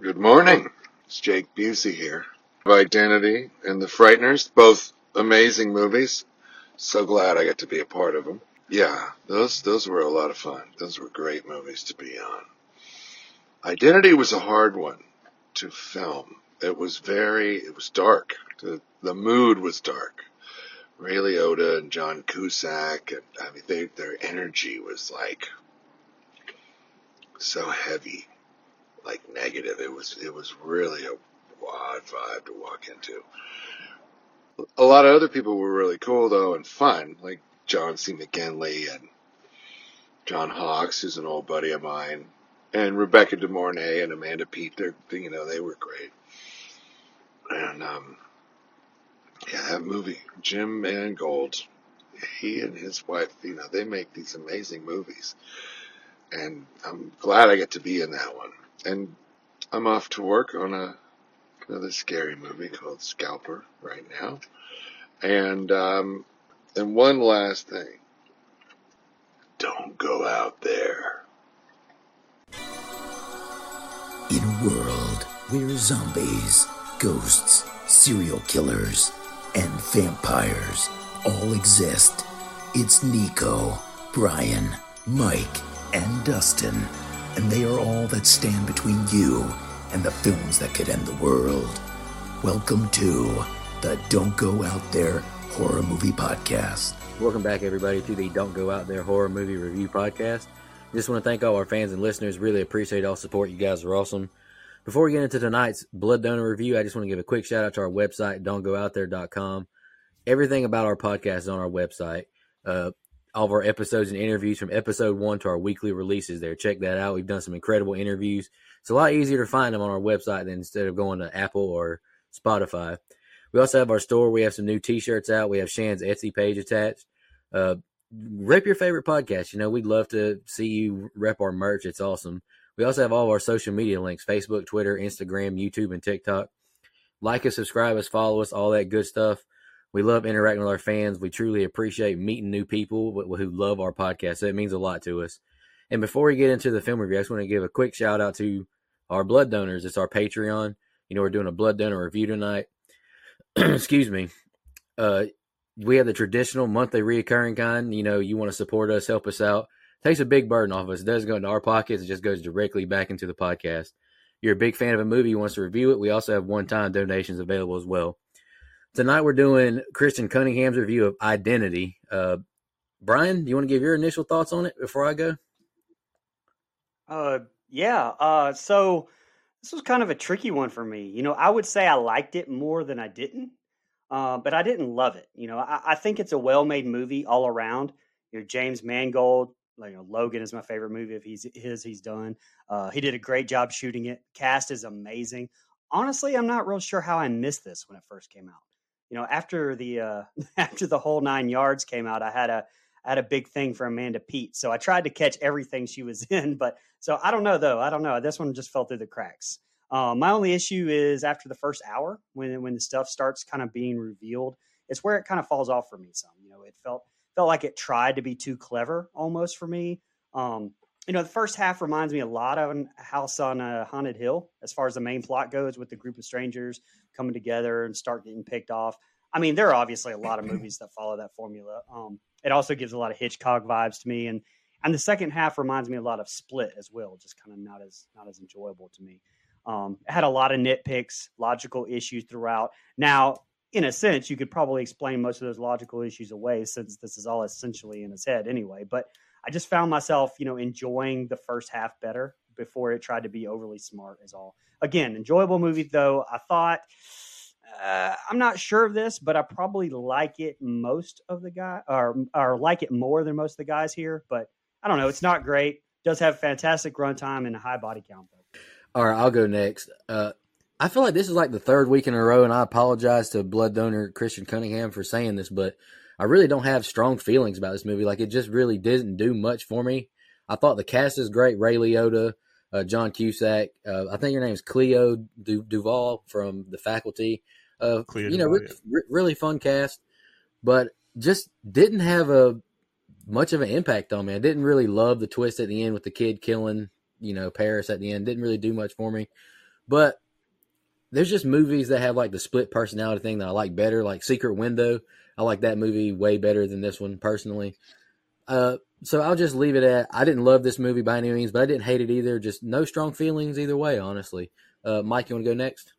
Good morning. It's Jake Busey here. Identity and The Frighteners, both amazing movies. So glad I got to be a part of them. Yeah, those those were a lot of fun. Those were great movies to be on. Identity was a hard one to film. It was very, it was dark. The, the mood was dark. Ray Liotta and John Cusack, and I mean, they, their energy was like so heavy like negative. It was it was really a odd vibe to walk into. A lot of other people were really cool though and fun, like John C. McGinley and John Hawkes, who's an old buddy of mine, and Rebecca De Mornay and Amanda Peet. They're you know they were great. And um, yeah, that movie, Jim Mangold, he and his wife, you know, they make these amazing movies, and I'm glad I get to be in that one and I'm off to work on a another scary movie called Scalper right now. And um, and one last thing, don't go out there. In a world where zombies, ghosts, serial killers, and vampires all exist, it's Nico, Brian, Mike, and Dustin and they are all that stand between you and the films that could end the world. Welcome to the Don't Go Out There Horror Movie Podcast. Welcome back, everybody, to the Don't Go Out There Horror Movie Review Podcast. Just want to thank all our fans and listeners. Really appreciate all support. You guys are awesome. Before we get into tonight's blood donor review, I just want to give a quick shout out to our website, don'tgoouthere.com. Everything about our podcast is on our website. Uh, all of our episodes and interviews from episode one to our weekly releases there. Check that out. We've done some incredible interviews. It's a lot easier to find them on our website than instead of going to Apple or Spotify. We also have our store. We have some new T-shirts out. We have Shan's Etsy page attached. Uh, rep your favorite podcast. You know, we'd love to see you rep our merch. It's awesome. We also have all of our social media links: Facebook, Twitter, Instagram, YouTube, and TikTok. Like us, subscribe us, follow us, all that good stuff. We love interacting with our fans. We truly appreciate meeting new people who love our podcast. So it means a lot to us. And before we get into the film review, I just want to give a quick shout out to our blood donors. It's our Patreon. You know, we're doing a blood donor review tonight. Excuse me. Uh, we have the traditional monthly reoccurring kind. You know, you want to support us, help us out. It takes a big burden off of us. It doesn't go into our pockets. It just goes directly back into the podcast. You're a big fan of a movie, you want us to review it. We also have one-time donations available as well. Tonight we're doing Christian Cunningham's review of Identity. Uh, Brian, do you want to give your initial thoughts on it before I go? Uh, yeah. Uh, so this was kind of a tricky one for me. You know, I would say I liked it more than I didn't, uh, but I didn't love it. You know, I, I think it's a well-made movie all around. You know, James Mangold, like, you know, Logan is my favorite movie of he's his he's done. Uh, he did a great job shooting it. Cast is amazing. Honestly, I'm not real sure how I missed this when it first came out you know, after the uh, after the whole nine yards came out, I had a I had a big thing for Amanda Peet, so I tried to catch everything she was in. But so I don't know though. I don't know. This one just fell through the cracks. Um, my only issue is after the first hour, when when the stuff starts kind of being revealed, it's where it kind of falls off for me. Some, you know, it felt felt like it tried to be too clever almost for me. Um, you know, the first half reminds me a lot of House on a Haunted Hill as far as the main plot goes, with the group of strangers coming together and start getting picked off. I mean, there are obviously a lot of movies that follow that formula. Um, it also gives a lot of Hitchcock vibes to me, and and the second half reminds me a lot of Split as well, just kind of not as not as enjoyable to me. Um, it had a lot of nitpicks, logical issues throughout. Now, in a sense, you could probably explain most of those logical issues away since this is all essentially in his head anyway. But I just found myself, you know, enjoying the first half better before it tried to be overly smart. Is all. Again, enjoyable movie though. I thought. Uh, I'm not sure of this, but I probably like it most of the guy, or or like it more than most of the guys here. But I don't know. It's not great. Does have fantastic runtime and a high body count though. All right, I'll go next. Uh, I feel like this is like the third week in a row, and I apologize to blood donor Christian Cunningham for saying this, but I really don't have strong feelings about this movie. Like it just really didn't do much for me. I thought the cast is great. Ray Liotta, uh, John Cusack. Uh, I think your name is Cleo du- Duvall from The Faculty. Uh, Clea you know, re- re- really fun cast, but just didn't have a much of an impact on me. I didn't really love the twist at the end with the kid killing, you know, Paris at the end. Didn't really do much for me. But there's just movies that have like the split personality thing that I like better, like Secret Window. I like that movie way better than this one personally. Uh, so I'll just leave it at I didn't love this movie by any means, but I didn't hate it either. Just no strong feelings either way, honestly. Uh, Mike, you want to go next?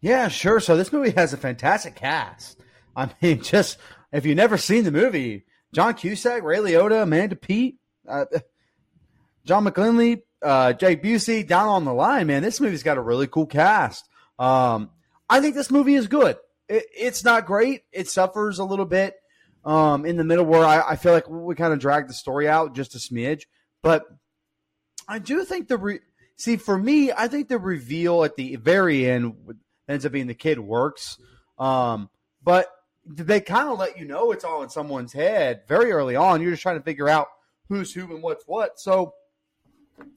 Yeah, sure. So this movie has a fantastic cast. I mean, just if you've never seen the movie, John Cusack, Ray Liotta, Amanda Peet, uh, John McGinley, uh, Jake Busey, down on the line, man. This movie's got a really cool cast. Um, I think this movie is good. It, it's not great. It suffers a little bit um, in the middle where I, I feel like we kind of drag the story out just a smidge. But I do think the re- see for me, I think the reveal at the very end ends up being the kid works. Um, but they kind of let you know it's all in someone's head very early on. You're just trying to figure out who's who and what's what. So,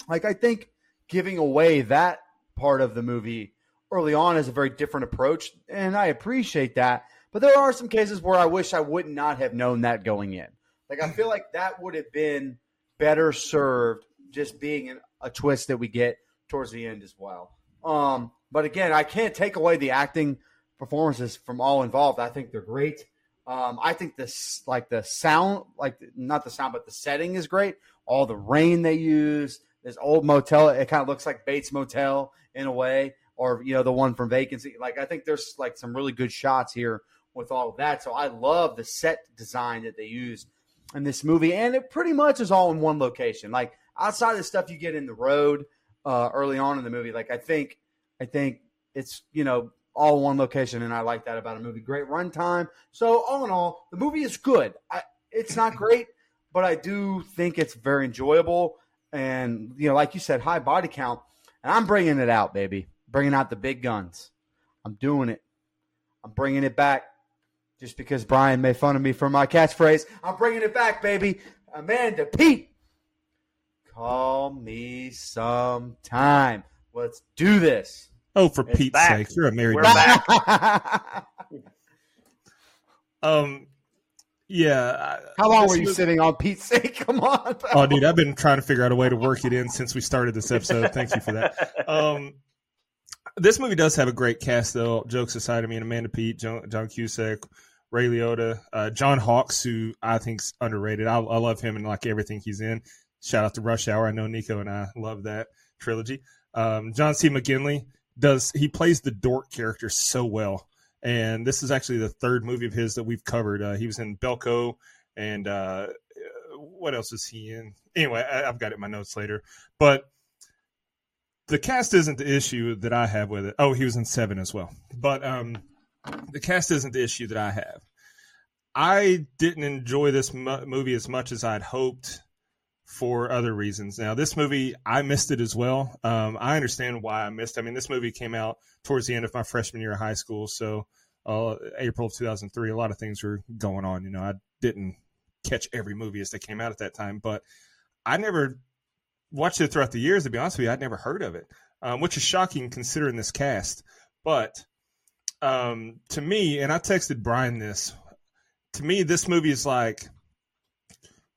like, I think giving away that part of the movie early on is a very different approach, and I appreciate that. But there are some cases where I wish I would not have known that going in. Like, I feel like that would have been better served just being a twist that we get towards the end as well. Um, but again, I can't take away the acting performances from all involved. I think they're great. Um, I think this, like the sound, like not the sound, but the setting is great. All the rain they use, this old motel, it kind of looks like Bates Motel in a way, or you know the one from Vacancy. Like I think there's like some really good shots here with all of that. So I love the set design that they use in this movie, and it pretty much is all in one location. Like outside of the stuff you get in the road uh, early on in the movie, like I think, I think it's you know all one location, and I like that about a movie. Great runtime. So all in all, the movie is good. I, it's not great, but I do think it's very enjoyable. And you know, like you said, high body count, and I'm bringing it out, baby. Bringing out the big guns. I'm doing it. I'm bringing it back. Just because Brian made fun of me for my catchphrase, I'm bringing it back, baby. Amanda Peet, call me sometime. Let's do this. Oh, for It's Pete's back. sake, you're a married We're man. back. Um, yeah. How long were you movie- sitting on Pete's sake? Come on. Oh, dude, I've been trying to figure out a way to work it in since we started this episode. Thank you for that. Um, this movie does have a great cast, though. Jokes aside, I mean, Amanda Peet, John, John Cusack, Ray Liotta, uh, John Hawkes, who I think's underrated. I, I love him and like everything he's in. Shout out to Rush Hour. I know Nico and I love that trilogy. Um, John C. McGinley does he plays the dork character so well, and this is actually the third movie of his that we've covered. Uh, he was in Belko, and uh, what else is he in? Anyway, I, I've got it in my notes later, but the cast isn't the issue that I have with it. Oh, he was in Seven as well, but um, the cast isn't the issue that I have. I didn't enjoy this mo- movie as much as I'd hoped for other reasons. Now, this movie, I missed it as well. Um, I understand why I missed. I mean, this movie came out towards the end of my freshman year of high school, so uh, April of 2003. A lot of things were going on. You know, I didn't catch every movie as they came out at that time, but I never watched it throughout the years. To be honest with you, I'd never heard of it, um, which is shocking considering this cast. But um, to me, and I texted Brian this. To me, this movie is like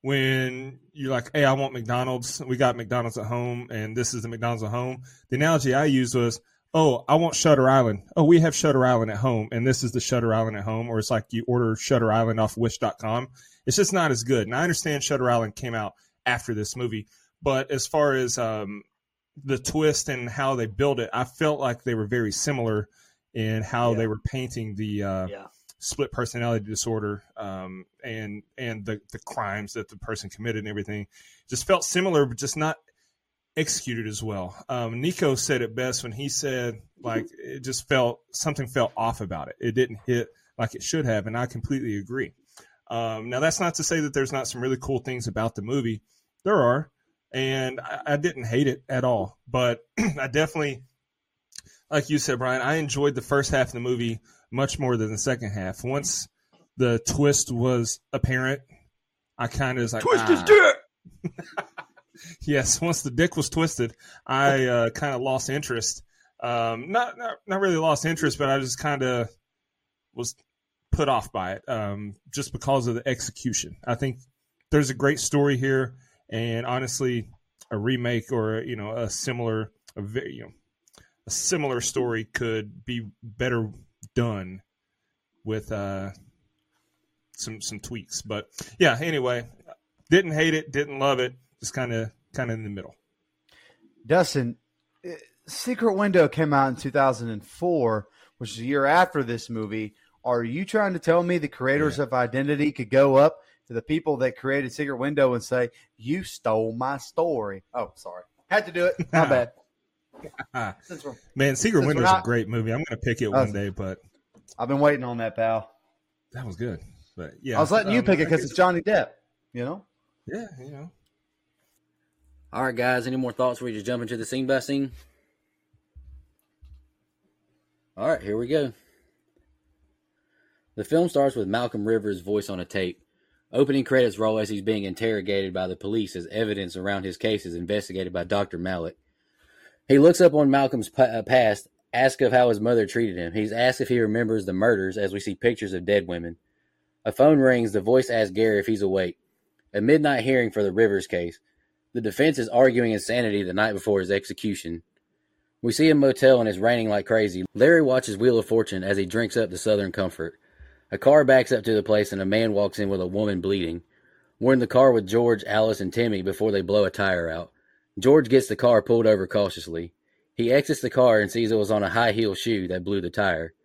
when you're like, "Hey, I want McDonald's. We got McDonald's at home, and this is the McDonald's at home." The analogy I used was, "Oh, I want Shutter Island. Oh, we have Shutter Island at home, and this is the Shutter Island at home." Or it's like you order Shutter Island off Wish.com. It's just not as good. And I understand Shutter Island came out after this movie, but as far as um, the twist and how they built it, I felt like they were very similar in how Yeah. they were painting the uh, yeah. split personality disorder um, and and the the crimes that the person committed and everything just felt similar, but just not executed as well. Um, Nico said it best when he said like it just felt something felt off about it. It didn't hit like it should have, and I completely agree. Um, now that's not to say that there's not some really cool things about the movie. There are, and I, I didn't hate it at all. But I definitely, like you said, Brian, I enjoyed the first half of the movie much more than the second half. Once the twist was apparent, I kind of was like, Twist his "Ah." dick. yes, once the dick was twisted, I uh, kind of lost interest. Um, not, not not really lost interest, but I just kind of was put off by it um, just because of the execution. I think there's a great story here, and honestly, a remake or you know a similar, a very, you know, a similar story could be better done with uh, some some tweaks. But yeah, anyway, didn't hate it, didn't love it, just kind of kind of in the middle. Dustin, eh, Secret Window came out in 2004, which is a year after this movie. Are you trying to tell me the creators Yeah. of Identity could go up to the people that created Secret Window and say, "You stole my story"? Oh, sorry, had to do it. My bad. Man, Secret Window we're Window's not- a great movie. I'm going to pick it one day, but I've been waiting on that, pal. that was good. But yeah, I was letting you um, pick it because it's Johnny Depp. You know. Yeah, you know. All right, guys. Any more thoughts? before We just jump into the scene by scene. All right, here we go. The film starts with Malcolm Rivers' voice on a tape. Opening credits roll as he's being interrogated by the police as evidence around his case is investigated by Dr. Malik. He looks up on Malcolm's uh, past, asks of how his mother treated him. He's asked if he remembers the murders as we see pictures of dead women. A phone rings. The voice asks Gary if he's awake. A midnight hearing for the Rivers case. The defense is arguing insanity the night before his execution. We see a motel and it's raining like crazy. Larry watches Wheel of Fortune as he drinks up the Southern Comfort. A car backs up to the place and a man walks in with a woman bleeding. We're in the car with George, Alice, and Timmy before they blow a tire out. George gets the car pulled over cautiously. He exits the car and sees it was on a high heel shoe that blew the tire.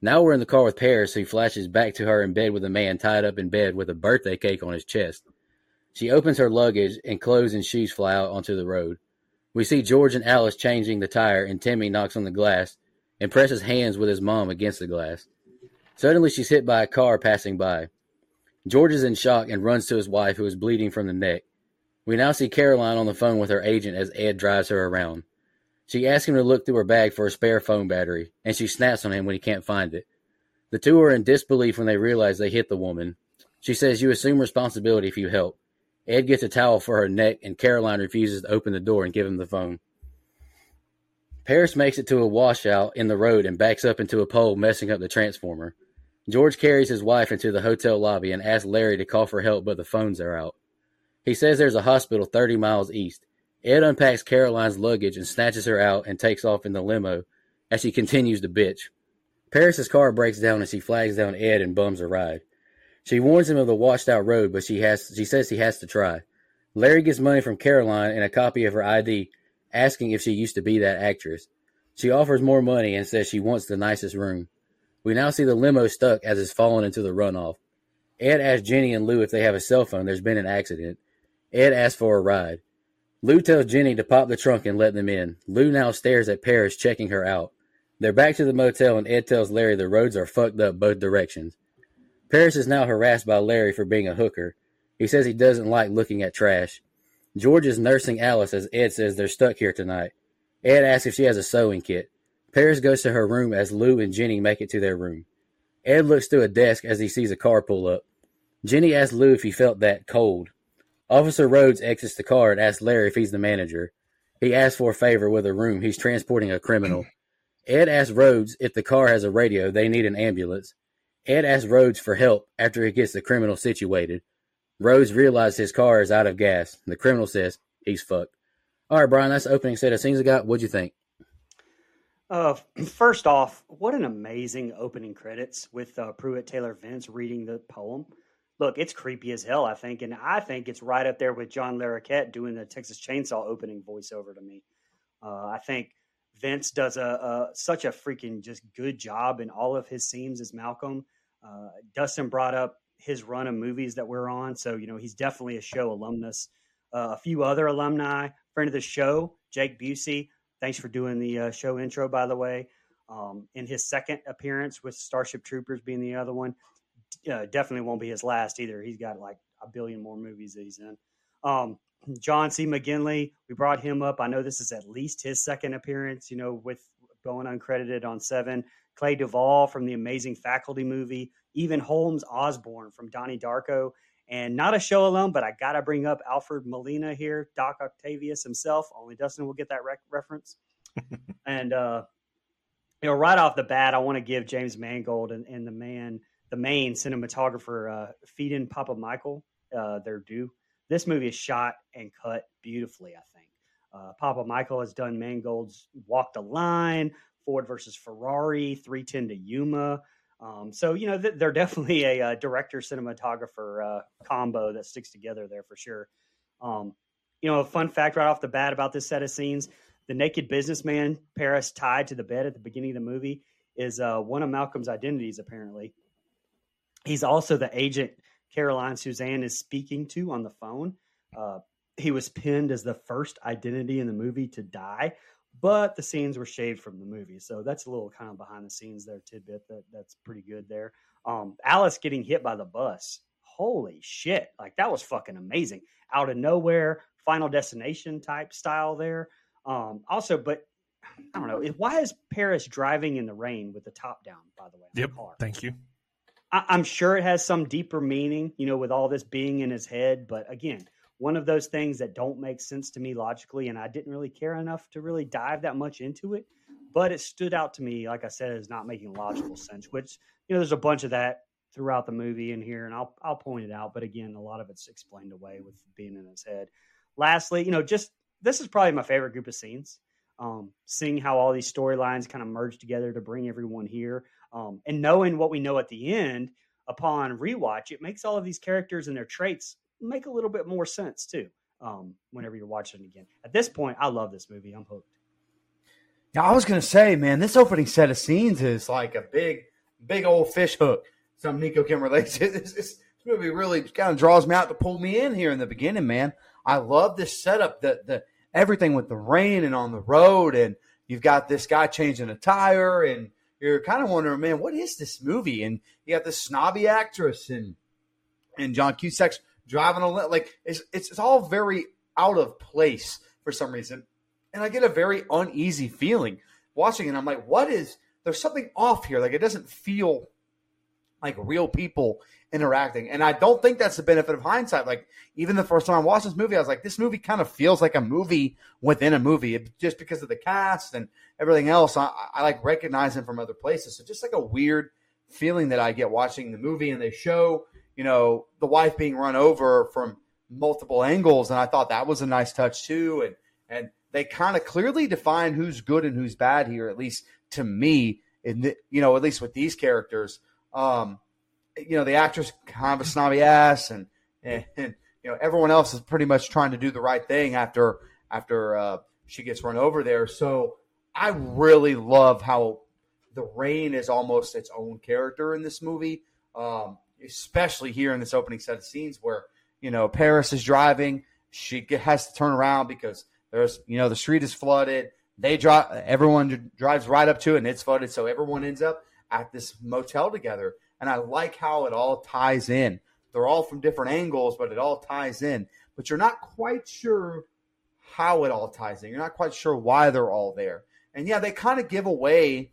Now we're in the car with Paris, who flashes back to her in bed with a man tied up in bed with a birthday cake on his chest. She opens her luggage and clothes and shoes fly out onto the road. We see George and Alice changing the tire, and Timmy knocks on the glass and presses hands with his mom against the glass. Suddenly, she's hit by a car passing by. George is in shock and runs to his wife, who is bleeding from the neck. We now see Caroline on the phone with her agent as Ed drives her around. She asks him to look through her bag for a spare phone battery, and she snaps on him when he can't find it. The two are in disbelief when they realize they hit the woman. She says, You assume responsibility if you help. Ed gets a towel for her neck, and Caroline refuses to open the door and give him the phone. Paris makes it to a washout in the road and backs up into a pole, messing up the transformer. George carries his wife into the hotel lobby and asks Larry to call for help, but the phones are out. He says there's a hospital 30 miles east. Ed unpacks Caroline's luggage and snatches her out and takes off in the limo as she continues to bitch. Paris's car breaks down and she flags down Ed and bums a ride. She warns him of the washed out road, but she has she says he has to try. Larry gets money from Caroline and a copy of her ID, asking if she used to be that actress. She offers more money and says she wants the nicest room. We now see the limo stuck as it's fallen into the runoff. Ed asks Jenny and Lou if they have a cell phone. There's been an accident. Ed asks for a ride. Lou tells Jenny to pop the trunk and let them in. Lou now stares at Paris, checking her out. They're back to the motel, and Ed tells Larry the roads are fucked up both directions. Paris is now harassed by Larry for being a hooker. He says he doesn't like looking at trash. George is nursing Alice as Ed says they're stuck here tonight. Ed asks if she has a sewing kit. Paris goes to her room as Lou and Jenny make it to their room. Ed looks through a desk as he sees a car pull up. Jenny asks Lou if he felt that cold. Officer Rhodes exits the car and asks Larry if he's the manager. He asks for a favor with a room. He's transporting a criminal. Ed asks Rhodes if the car has a radio. They need an ambulance. Ed asks Rhodes for help after he gets the criminal situated. Rhodes realizes his car is out of gas. The criminal says he's fucked. All right, Brian, that's the opening set of scenes I got. What'd you think? Uh, first off, what an amazing opening credits with uh, Pruitt Taylor Vince reading the poem. Look, it's creepy as hell, I think, and I think it's right up there with John Larroquette doing the Texas Chainsaw opening voiceover to me. Uh, I think Vince does a, a such a freaking just good job in all of his scenes as Malcolm. Uh, Dustin brought up his run of movies that we're on, so you know he's definitely a show alumnus. Uh, a few other alumni, friend of the show, Jake Busey. Thanks for doing the uh, show intro, by the way. Um, in his second appearance with Starship Troopers being the other one, uh, definitely won't be his last either. He's got like a billion more movies that he's in. Um, John C. McGinley, we brought him up. I know this is at least his second appearance, you know, with going uncredited on Seven. Clea Duvall from the Amazing Faculty movie, even Holmes Osborne from Donnie Darko, and not a show alone, but I got to bring up Alfred Molina here, Doc Octavius himself. Only Dustin will get that rec- reference. and, uh, you know, right off the bat, I want to give James Mangold and, and the man, the main cinematographer, uh, Phedon Papamichael, uh, their due. This movie is shot and cut beautifully, I think. Uh, Papa Michael has done Mangold's Walk the Line, Ford versus Ferrari, 310 to Yuma. Um, so you know th- they're definitely a, uh director cinematographer uh, combo that sticks together there for sure. Um, you know, a fun fact right off the bat about this set of scenes: the naked businessman Paris tied to the bed at the beginning of the movie is uh, one of Malcolm's identities. Apparently, he's also the agent Caroline Suzanne is speaking to on the phone. Uh, he was pinned as the first identity in the movie to die, but the scenes were shaved from the movie. So that's a little kind of behind the scenes there tidbit that that's pretty good there. Um, Alice getting hit by the bus. Holy shit. Like that was fucking amazing. Out of nowhere, final destination type style there. Um, also, but I don't know. Why is Paris driving in the rain with the top down, by the way? the Yep. Thank you. I, I'm sure it has some deeper meaning, you know, with all this being in his head. But again, one of those things that don't make sense to me logically, and I didn't really care enough to really dive that much into it. But it stood out to me, like I said, as not making logical sense. Which you know, there's a bunch of that throughout the movie in here, and I'll I'll point it out. But again, a lot of it's explained away with being in his head. Lastly, you know, just this is probably my favorite group of scenes. Um, seeing how all these storylines kind of merge together to bring everyone here, um, and knowing what we know at the end upon rewatch, it makes all of these characters and their traits make a little bit more sense too. Um, whenever you're watching it again, at this point, I love this movie. I'm hooked. Yeah, I was gonna say, man, this opening set of scenes is like a big, big old fish hook. Something Nico can relate to. This, this movie really kind of draws me out to pull me in here in the beginning, man. I love this setup, the the everything with the rain and on the road, and you've got this guy changing a tire, and you're kind of wondering, man, what is this movie? And you got this snobby actress and and John Cusack's driving a li- like it's, it's all very out of place for some reason, and I get a very uneasy feeling watching it. I'm like, what is? There's something off here. Like it doesn't feel like real people interacting, and I don't think that's the benefit of hindsight. Like even the first time I watched this movie, I was like, this movie kind of feels like a movie within a movie, it, just because of the cast and everything else. I, I like recognizing from other places. So just like a weird feeling that I get watching the movie, and they show you know the wife being run over from multiple angles, and I thought that was a nice touch too. And and they kind of clearly define who's good and who's bad here, at least to me. In the, you know, at least with these characters, um, you know, the actress kind of a snobby ass, and, and you know everyone else is pretty much trying to do the right thing after after uh, she gets run over there. So I really love how the rain is almost its own character in this movie, um, especially here in this opening set of scenes where you know Paris is driving, she has to turn around because there's you know the street is flooded. They drive, everyone drives right up to it, and it's flooded, so everyone ends up at this motel together. And I like how it all ties in. They're all from different angles, but it all ties in. But you're not quite sure how it all ties in. You're not quite sure why they're all there. And yeah, they kind of give away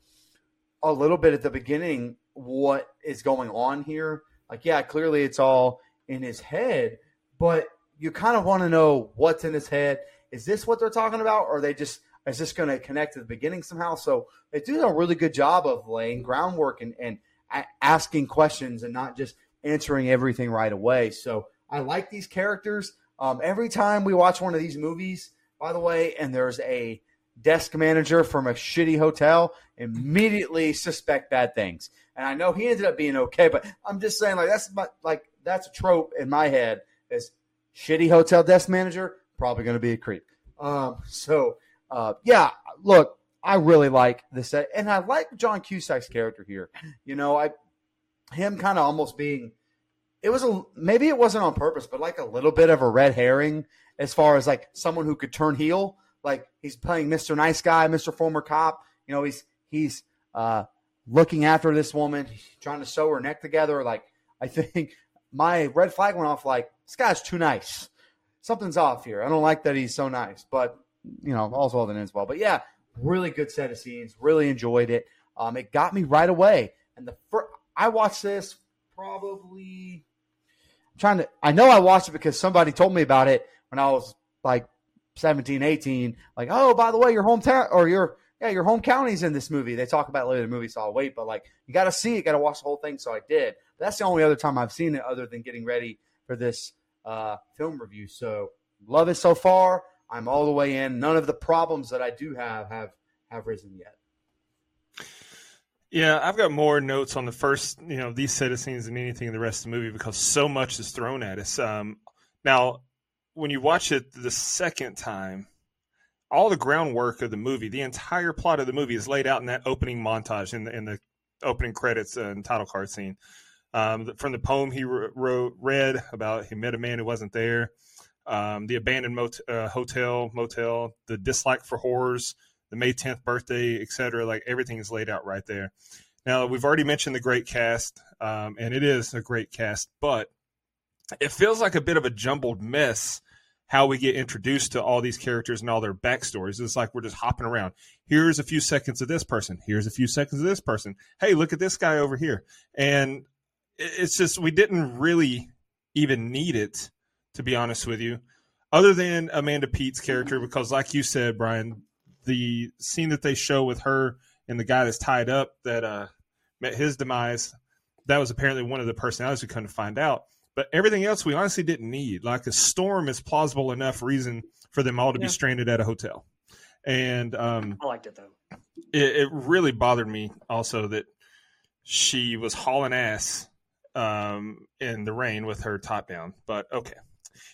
a little bit at the beginning what is going on here. Like, yeah, clearly it's all in his head, but you kind of want to know what's in his head. Is this what they're talking about? Or they just, is this going to connect to the beginning somehow? So they do a really good job of laying groundwork and, and asking questions and not just answering everything right away. So I like these characters. Um, every time we watch one of these movies, by the way, and there's a desk manager from a shitty hotel, immediately suspect bad things. And I know he ended up being okay, but I'm just saying, like that's my, like that's a trope in my head. Is shitty hotel desk manager probably going to be a creep. Um, so uh, yeah, look, I really like this, and I like John Cusack's character here. You know, I him kind of almost being it was a maybe it wasn't on purpose, but like a little bit of a red herring as far as like someone who could turn heel. Like he's playing Mr. Nice Guy, Mr. Former Cop. You know, he's he's uh, looking after this woman, trying to sew her neck together. Like I think my red flag went off. Like this guy's too nice. Something's off here. I don't like that he's so nice, but you know, all's well that ends well. But yeah, really good set of scenes. Really enjoyed it. Um, it got me right away. And the fir- I watched this probably trying to. I know I watched it because somebody told me about it when I was like 17, 18. Like, oh, by the way, your hometown or your yeah, your home county's in this movie. They talk about later in the movie, so I'll wait. But like, you got to see it, got to watch the whole thing. So I did. But that's the only other time I've seen it, other than getting ready for this uh, film review. So love it so far. I'm all the way in. None of the problems that I do have have have risen yet. Yeah, I've got more notes on the first, you know, these set of scenes than anything in the rest of the movie because so much is thrown at us. Um, now, when you watch it the second time, all the groundwork of the movie, the entire plot of the movie is laid out in that opening montage in the, in the opening credits and title card scene. Um, from the poem he wrote, read about he met a man who wasn't there, um, the abandoned mot- uh, hotel, motel, the dislike for horrors, the May 10th birthday, etc. Like everything is laid out right there. Now we've already mentioned the great cast, um, and it is a great cast, but it feels like a bit of a jumbled mess how we get introduced to all these characters and all their backstories. It's like we're just hopping around. Here's a few seconds of this person. Here's a few seconds of this person. Hey, look at this guy over here. And it's just we didn't really even need it, to be honest with you, other than Amanda Peet's character, because like you said, Brian, the scene that they show with her and the guy that's tied up that uh, met his demise, that was apparently one of the personalities we couldn't find out. But everything else we honestly didn't need. Like a storm is plausible enough reason for them all to yeah. be stranded at a hotel. And um, I liked it though. It, it, really bothered me also that she was hauling ass um, in the rain with her top down. But okay.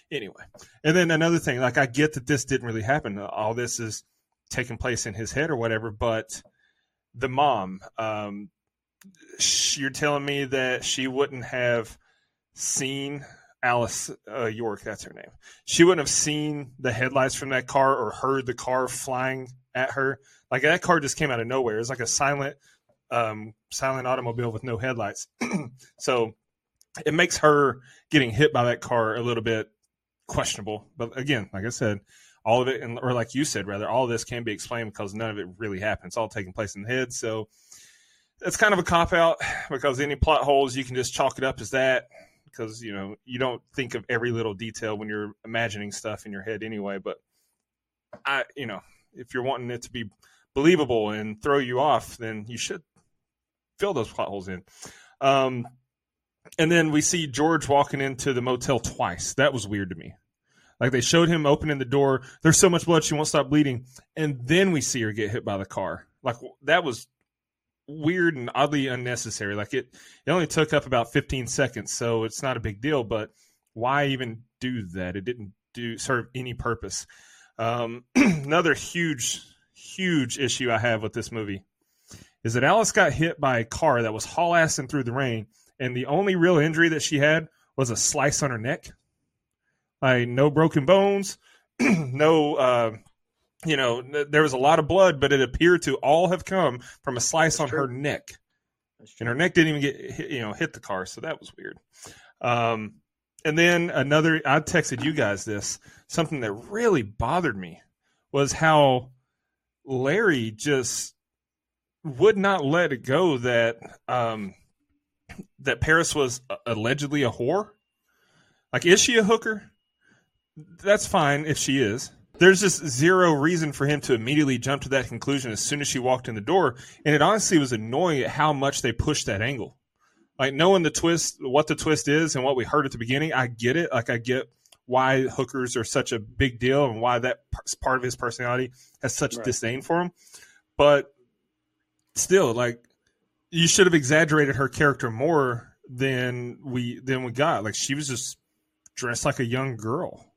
Anyway, and then another thing, like I get that this didn't really happen. All this is taking place in his head or whatever. But the mom, um, you're telling me that she wouldn't have seen Alice uh, York, that's her name. She wouldn't have seen the headlights from that car or heard the car flying at her. Like that car just came out of nowhere. It's like a silent, um, silent automobile with no headlights. so it makes her getting hit by that car a little bit questionable. But again, like I said, all of it, or like you said, rather, all of this can be explained because none of it really happened. It's all taking place in the head. So it's kind of a cop out because any plot holes you can just chalk it up as that because you know you don't think of every little detail when you're imagining stuff in your head anyway. But I, you know, if you're wanting it to be believable and throw you off, then you should fill those plot holes in. Um, and then we see George walking into the motel twice. That was weird to me. Like they showed him opening the door. There's so much blood she won't stop bleeding, and then we see her get hit by the car. Like that was weird and oddly unnecessary. Like it, it only took up about 15 seconds, so it's not a big deal. But why even do that? It didn't do serve any purpose. Um, another huge, huge issue I have with this movie is that Alice got hit by a car that was haul assing through the rain, and the only real injury that she had was a slice on her neck. Like no broken bones, no, uh, you know, there was a lot of blood, but it appeared to all have come from a slice That's on true. her neck, and her neck didn't even get hit, you know hit the car, so that was weird. Um, and then another, I texted you guys this something that really bothered me was how Larry just would not let it go that um, that Paris was allegedly a whore. Like, is she a hooker? that's fine if she is. There's just zero reason for him to immediately jump to that conclusion as soon as she walked in the door. And it honestly was annoying at how much they pushed that angle. Like knowing the twist, what the twist is, and what we heard at the beginning, I get it. Like I get why hookers are such a big deal and why that part of his personality has such right. disdain for him. But still, like you should have exaggerated her character more than we than we got. Like she was just dressed like a young girl.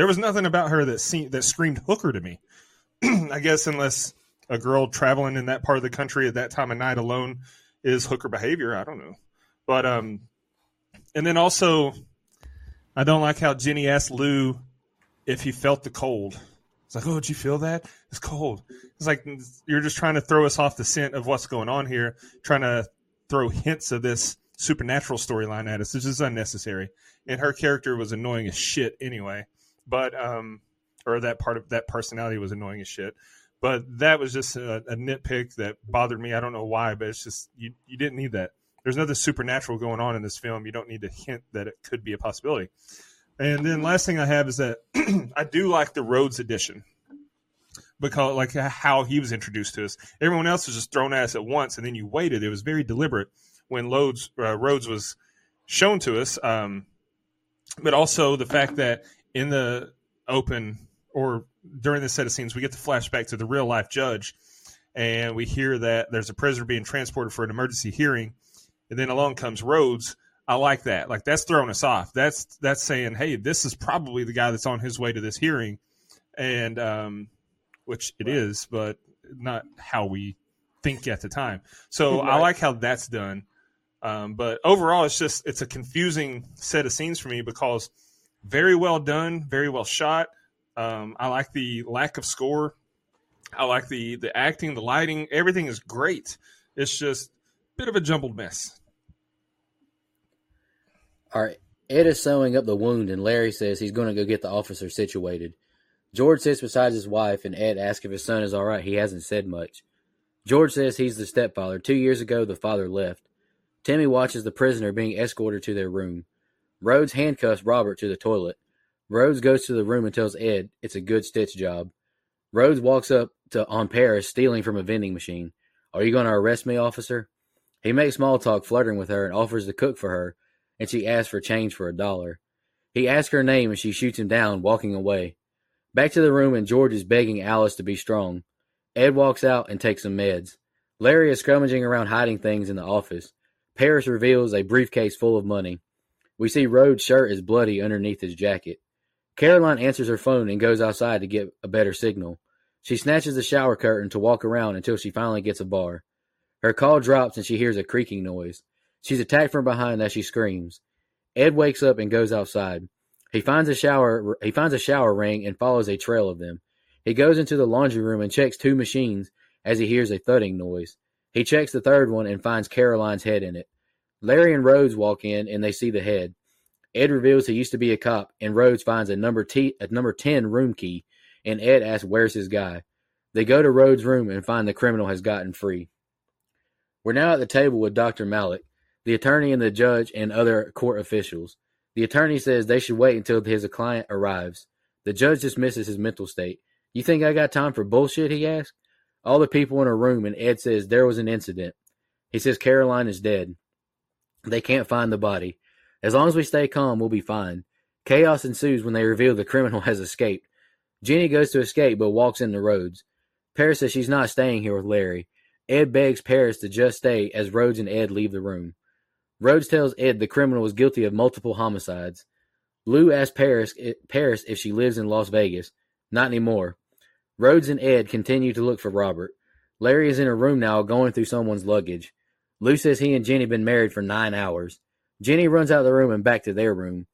There was nothing about her that seemed, that screamed hooker to me. I guess unless a girl traveling in that part of the country at that time of night alone is hooker behavior. I don't know, but um, and then also, I don't like how Jenny asked Lou if he felt the cold. It's like, oh, did you feel that? It's cold. It's like you're just trying to throw us off the scent of what's going on here, trying to throw hints of this supernatural storyline at us. This is unnecessary. And her character was annoying as shit anyway but um, or that part of that personality was annoying as shit. But that was just a, a nitpick that bothered me. I don't know why, but it's just you you didn't need that. There's nothing supernatural going on in this film. You don't need to hint that it could be a possibility. And then last thing I have is that I do like the Rhodes edition because like how he was introduced to us. Everyone else was just thrown at us at once, and then you waited. It was very deliberate when Rhodes uh, Rhodes was shown to us. Um, but also the fact that in the open or during this set of scenes, we get the flashback to the real life judge, and we hear that there's a prisoner being transported for an emergency hearing, and then along comes Rhodes. I like that. Like that's throwing us off. That's that's saying, hey, this is probably the guy that's on his way to this hearing, and um, which it is, but not how we think at the time. So right. I like how that's done. Um, but overall, it's just it's a confusing set of scenes for me because very well done, very well shot. Um, I like the lack of score. I like the the acting, the lighting, everything is great. It's just a bit of a jumbled mess. All right. Ed is sewing up the wound, and Larry says he's going to go get the officer situated. George sits beside his wife, and Ed asks if his son is all right. He hasn't said much. George says he's the stepfather. Two years ago, the father left. Timmy watches the prisoner being escorted to their room. Rhodes handcuffs Robert to the toilet. Rhodes goes to the room and tells Ed it's a good stitch job. Rhodes walks up to on Paris stealing from a vending machine. Are you going to arrest me, officer? He makes small talk, flirting with her, and offers to cook for her, and she asks for change for a dollar. He asks her name, and she shoots him down, walking away. Back to the room, and George is begging Alice to be strong. Ed walks out and takes some meds. Larry is scrummaging around hiding things in the office. Paris reveals a briefcase full of money. We see Rhodes' shirt is bloody underneath his jacket. Caroline answers her phone and goes outside to get a better signal. She snatches the shower curtain to walk around until she finally gets a bar. Her call drops and she hears a creaking noise. She's attacked from behind as she screams. Ed wakes up and goes outside. He finds a shower he finds a shower ring and follows a trail of them. He goes into the laundry room and checks two machines as he hears a thudding noise. He checks the third one and finds Caroline's head in it. Larry and Rhodes walk in and they see the head. Ed reveals he used to be a cop, and Rhodes finds a number T a number ten room key, and Ed asks where's his guy. They go to Rhodes' room and find the criminal has gotten free. We're now at the table with Dr. Malik, the attorney and the judge and other court officials. The attorney says they should wait until his client arrives. The judge dismisses his mental state. You think I got time for bullshit? he asks. All the people in a room, and Ed says there was an incident. He says Caroline is dead. They can't find the body. As long as we stay calm, we'll be fine. Chaos ensues when they reveal the criminal has escaped. Jenny goes to escape but walks into Rhodes. Paris says she's not staying here with Larry. Ed begs Paris to just stay as Rhodes and Ed leave the room. Rhodes tells Ed the criminal is guilty of multiple homicides. Lou asks Paris, Paris if she lives in Las Vegas. Not anymore. Rhodes and Ed continue to look for Robert. Larry is in a room now going through someone's luggage. Lou says he and Jenny been married for nine hours. Jenny runs out of the room and back to their room.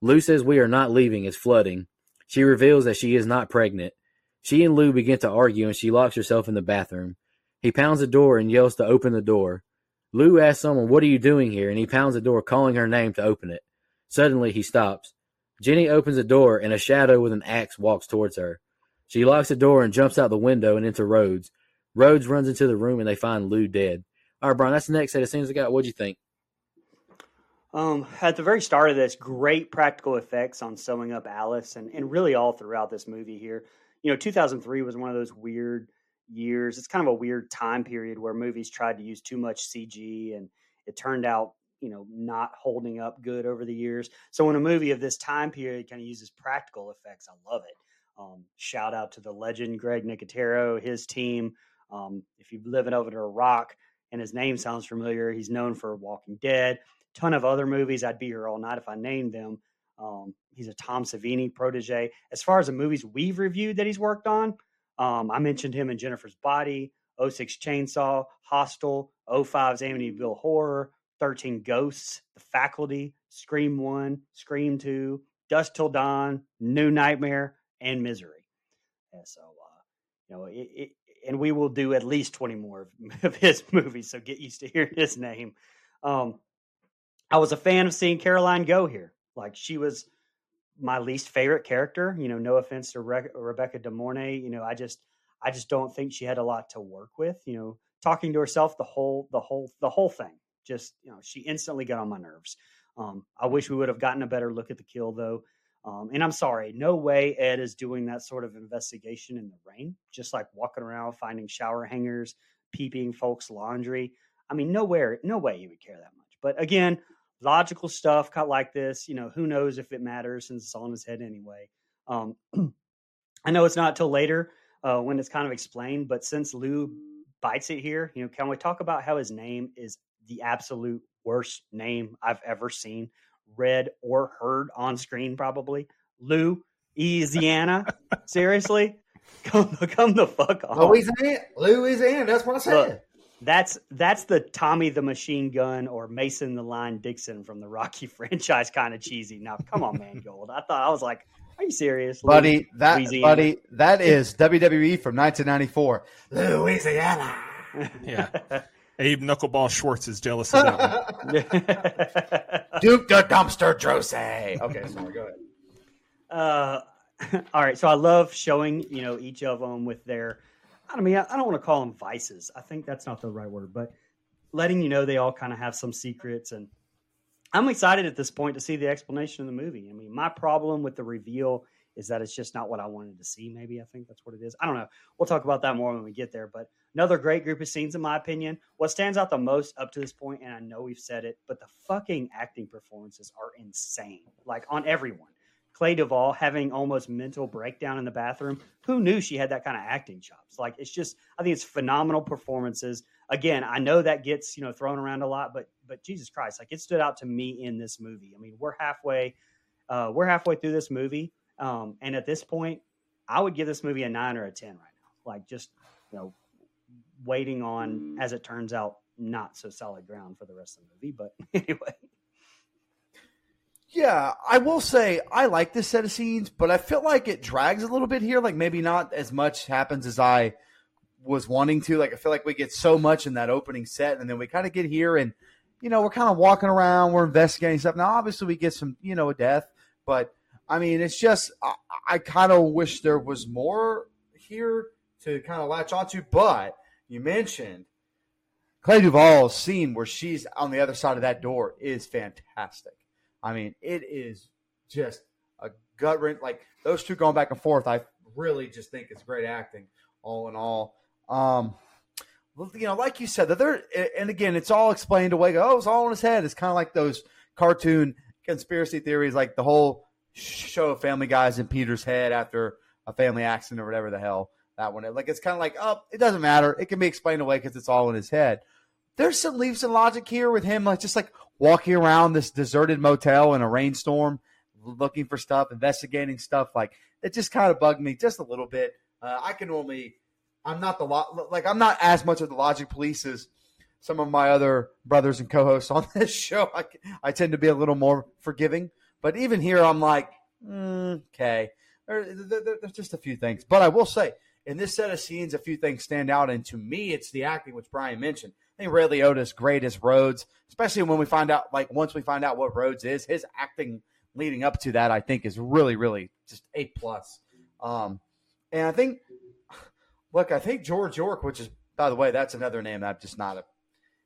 Lou says we are not leaving, it's flooding. She reveals that she is not pregnant. She and Lou begin to argue and she locks herself in the bathroom. He pounds the door and yells to open the door. Lou asks someone, What are you doing here? and he pounds the door, calling her name to open it. Suddenly he stops. Jenny opens the door and a shadow with an axe walks towards her. She locks the door and jumps out the window and into Rhodes. Rhodes runs into the room and they find Lou dead. All right, Brian, that's the next set of scenes we got. What'd you think? Um, at the very start of this, great practical effects on sewing up Alice, and, and really all throughout this movie here. You know, 2003 was one of those weird years. It's kind of a weird time period where movies tried to use too much CG, and it turned out, you know, not holding up good over the years. So when a movie of this time period kind of uses practical effects, I love it. Um, shout out to the legend Greg Nicotero, his team. Um, if you're living over to a rock and his name sounds familiar, he's known for Walking Dead ton of other movies. I'd be here all night if I named them. Um, he's a Tom Savini protege. As far as the movies we've reviewed that he's worked on, um, I mentioned him in Jennifer's Body, 06 Chainsaw, Hostel, 05's Amityville Horror, 13 Ghosts, The Faculty, Scream 1, Scream 2, Dusk Till Dawn, New Nightmare, and Misery. And so, uh, you know, it, it, and we will do at least 20 more of, his movies, so get used to hearing his name. Um, I was a fan of seeing Caroline go here. Like she was my least favorite character. You know, no offense to Re- Rebecca De Mornay. You know, I just I just don't think she had a lot to work with. You know, talking to herself the whole the whole the whole thing. Just you know, she instantly got on my nerves. Um, I wish we would have gotten a better look at the kill though. Um, and I'm sorry, no way Ed is doing that sort of investigation in the rain, just like walking around finding shower hangers, peeping folks' laundry. I mean, nowhere, no way he would care that much. But again, logical stuff cut like this, you know, who knows if it matters since it's all in his head anyway. Um, I know it's not till later uh, when it's kind of explained, but since Lou bites it here, you know, can we talk about how his name is the absolute worst name I've ever seen, read or heard on screen? Probably Lou Louisiana. Seriously, come come the fuck on. Louisiana, Louisiana. That's what I said. Look, that's that's the Tommy the Machine Gun or Mason the Line Dixon from the Rocky franchise kind of cheesy. Now, come on, man, Gold. I thought I was like, are you serious, buddy? That Louisiana? buddy, that is WWE from 1994, Louisiana. Yeah. Abe Knuckleball Schwartz is jealous of that one. Duke the Dumpster Drose. Okay, sorry. Go ahead. Uh, all right. So I love showing you know each of them with their. I mean, I I don't want to call them vices. I think that's not the right word, but letting you know they all kind of have some secrets, and I'm excited at this point to see the explanation of the movie. I mean, my problem with the reveal is that it's just not what I wanted to see. Maybe I think that's what it is. I don't know. We'll talk about that more when we get there. But another great group of scenes, in my opinion. What stands out the most up to this point, and I know we've said it, but the fucking acting performances are insane. Like on everyone. Clea Duvall having almost mental breakdown in the bathroom. Who knew she had that kind of acting chops? Like it's just, I think it's phenomenal performances. Again, I know that gets you know thrown around a lot, but but Jesus Christ, like it stood out to me in this movie. I mean, we're halfway, uh, we're halfway through this movie, um, and at this point, I would give this movie a nine or a ten right now. Like just you know, waiting on as it turns out, not so solid ground for the rest of the movie. But anyway, Yeah, I will say I like this set of scenes, but I feel like it drags a little bit here. Like maybe not as much happens as I was wanting to. Like I feel like we get so much in that opening set, and then we kind of get here, and you know we're kind of walking around, we're investigating stuff. Now, obviously, we get some you know a death, but I mean, it's just I, I kind of wish there was more here to kind of latch onto. But you mentioned Clea Duvall's scene where she's on the other side of that door is fantastic. I mean, it is just a gut wrench. Like those two going back and forth, I really just think it's great acting, all in all. Um, you know, like you said, that there, and again, it's all explained away. Oh, it's all in his head. It's kind of like those cartoon conspiracy theories, like the whole show of Family Guys in Peter's head after a family accident or whatever the hell that one. Like it's kind of like, oh, it doesn't matter. It can be explained away because it's all in his head. There's some leaps in logic here with him, like just like walking around this deserted motel in a rainstorm, looking for stuff, investigating stuff. Like it just kind of bugged me just a little bit. Uh, I can only, I'm not the like I'm not as much of the logic police as some of my other brothers and co-hosts on this show. I, I tend to be a little more forgiving, but even here, I'm like, mm, okay, there, there, there- there's just a few things. But I will say, in this set of scenes, a few things stand out, and to me, it's the acting, which Brian mentioned. I think Ray Liotta is great as Rhodes, especially when we find out, like once we find out what Rhodes is, his acting leading up to that, I think, is really, really just a plus. Um, and I think, look, I think George York, which is, by the way, that's another name I'm just not a,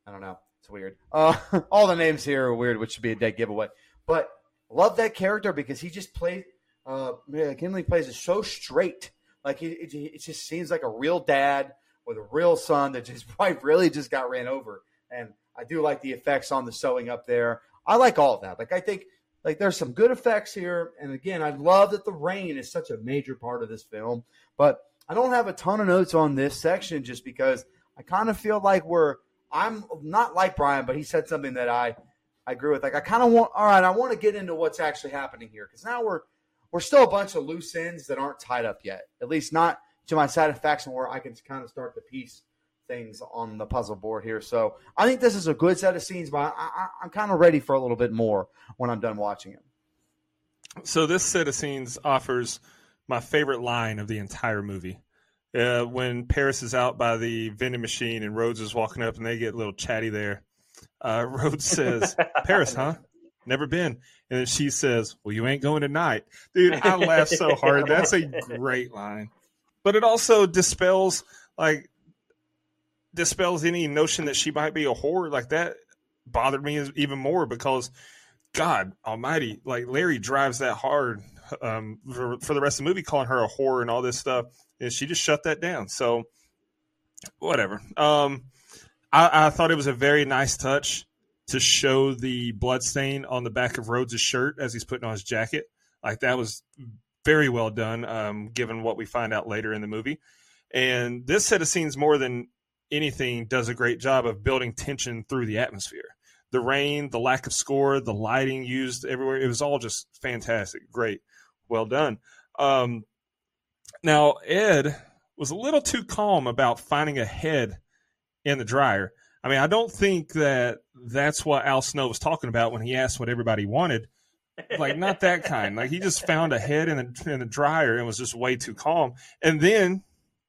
I don't know, it's weird. Uh, all the names here are weird, which should be a dead giveaway. But love that character because he just plays, uh, McGinley plays it so straight. Like he, it, it just seems like a real dad with a real son that his wife really just got ran over. And I do like the effects on the sewing up there. I like all of that. Like I think like there's some good effects here. And again, I love that the rain is such a major part of this film. But I don't have a ton of notes on this section just because I kind of feel like we're I'm not like Brian, but he said something that I I agree with. Like I kind of want all right, I want to get into what's actually happening here because now we're we're still a bunch of loose ends that aren't tied up yet. At least not to my satisfaction where I can kind of start to piece things on the puzzle board here. So I think this is a good set of scenes, but I, I'm kind of ready for a little bit more when I'm done watching it. So this set of scenes offers my favorite line of the entire movie. Uh, when Paris is out by the vending machine and Rhodes is walking up and they get a little chatty there. Uh, Rhodes says, Paris, huh? Never been. And then she says, Well, you ain't going tonight. Dude, I laugh so hard. That's a great line. But it also dispels like dispels any notion that she might be a whore. Like that bothered me even more because God Almighty, like Larry drives that hard um, for, for the rest of the movie, calling her a whore and all this stuff, and she just shut that down. So whatever. Um, I, I thought it was a very nice touch to show the blood stain on the back of Rhodes' shirt as he's putting on his jacket. Like that was very well done, um, given what we find out later in the movie. And this set of scenes, more than anything, does a great job of building tension through the atmosphere. The rain, the lack of score, the lighting used everywhere, it was all just fantastic. Great. Well done. Um, now, Ed was a little too calm about finding a head in the dryer. I mean, I don't think that that's what Al Snow was talking about when he asked what everybody wanted. Like, not that kind. Like, he just found a head in the, in the dryer and was just way too calm. And then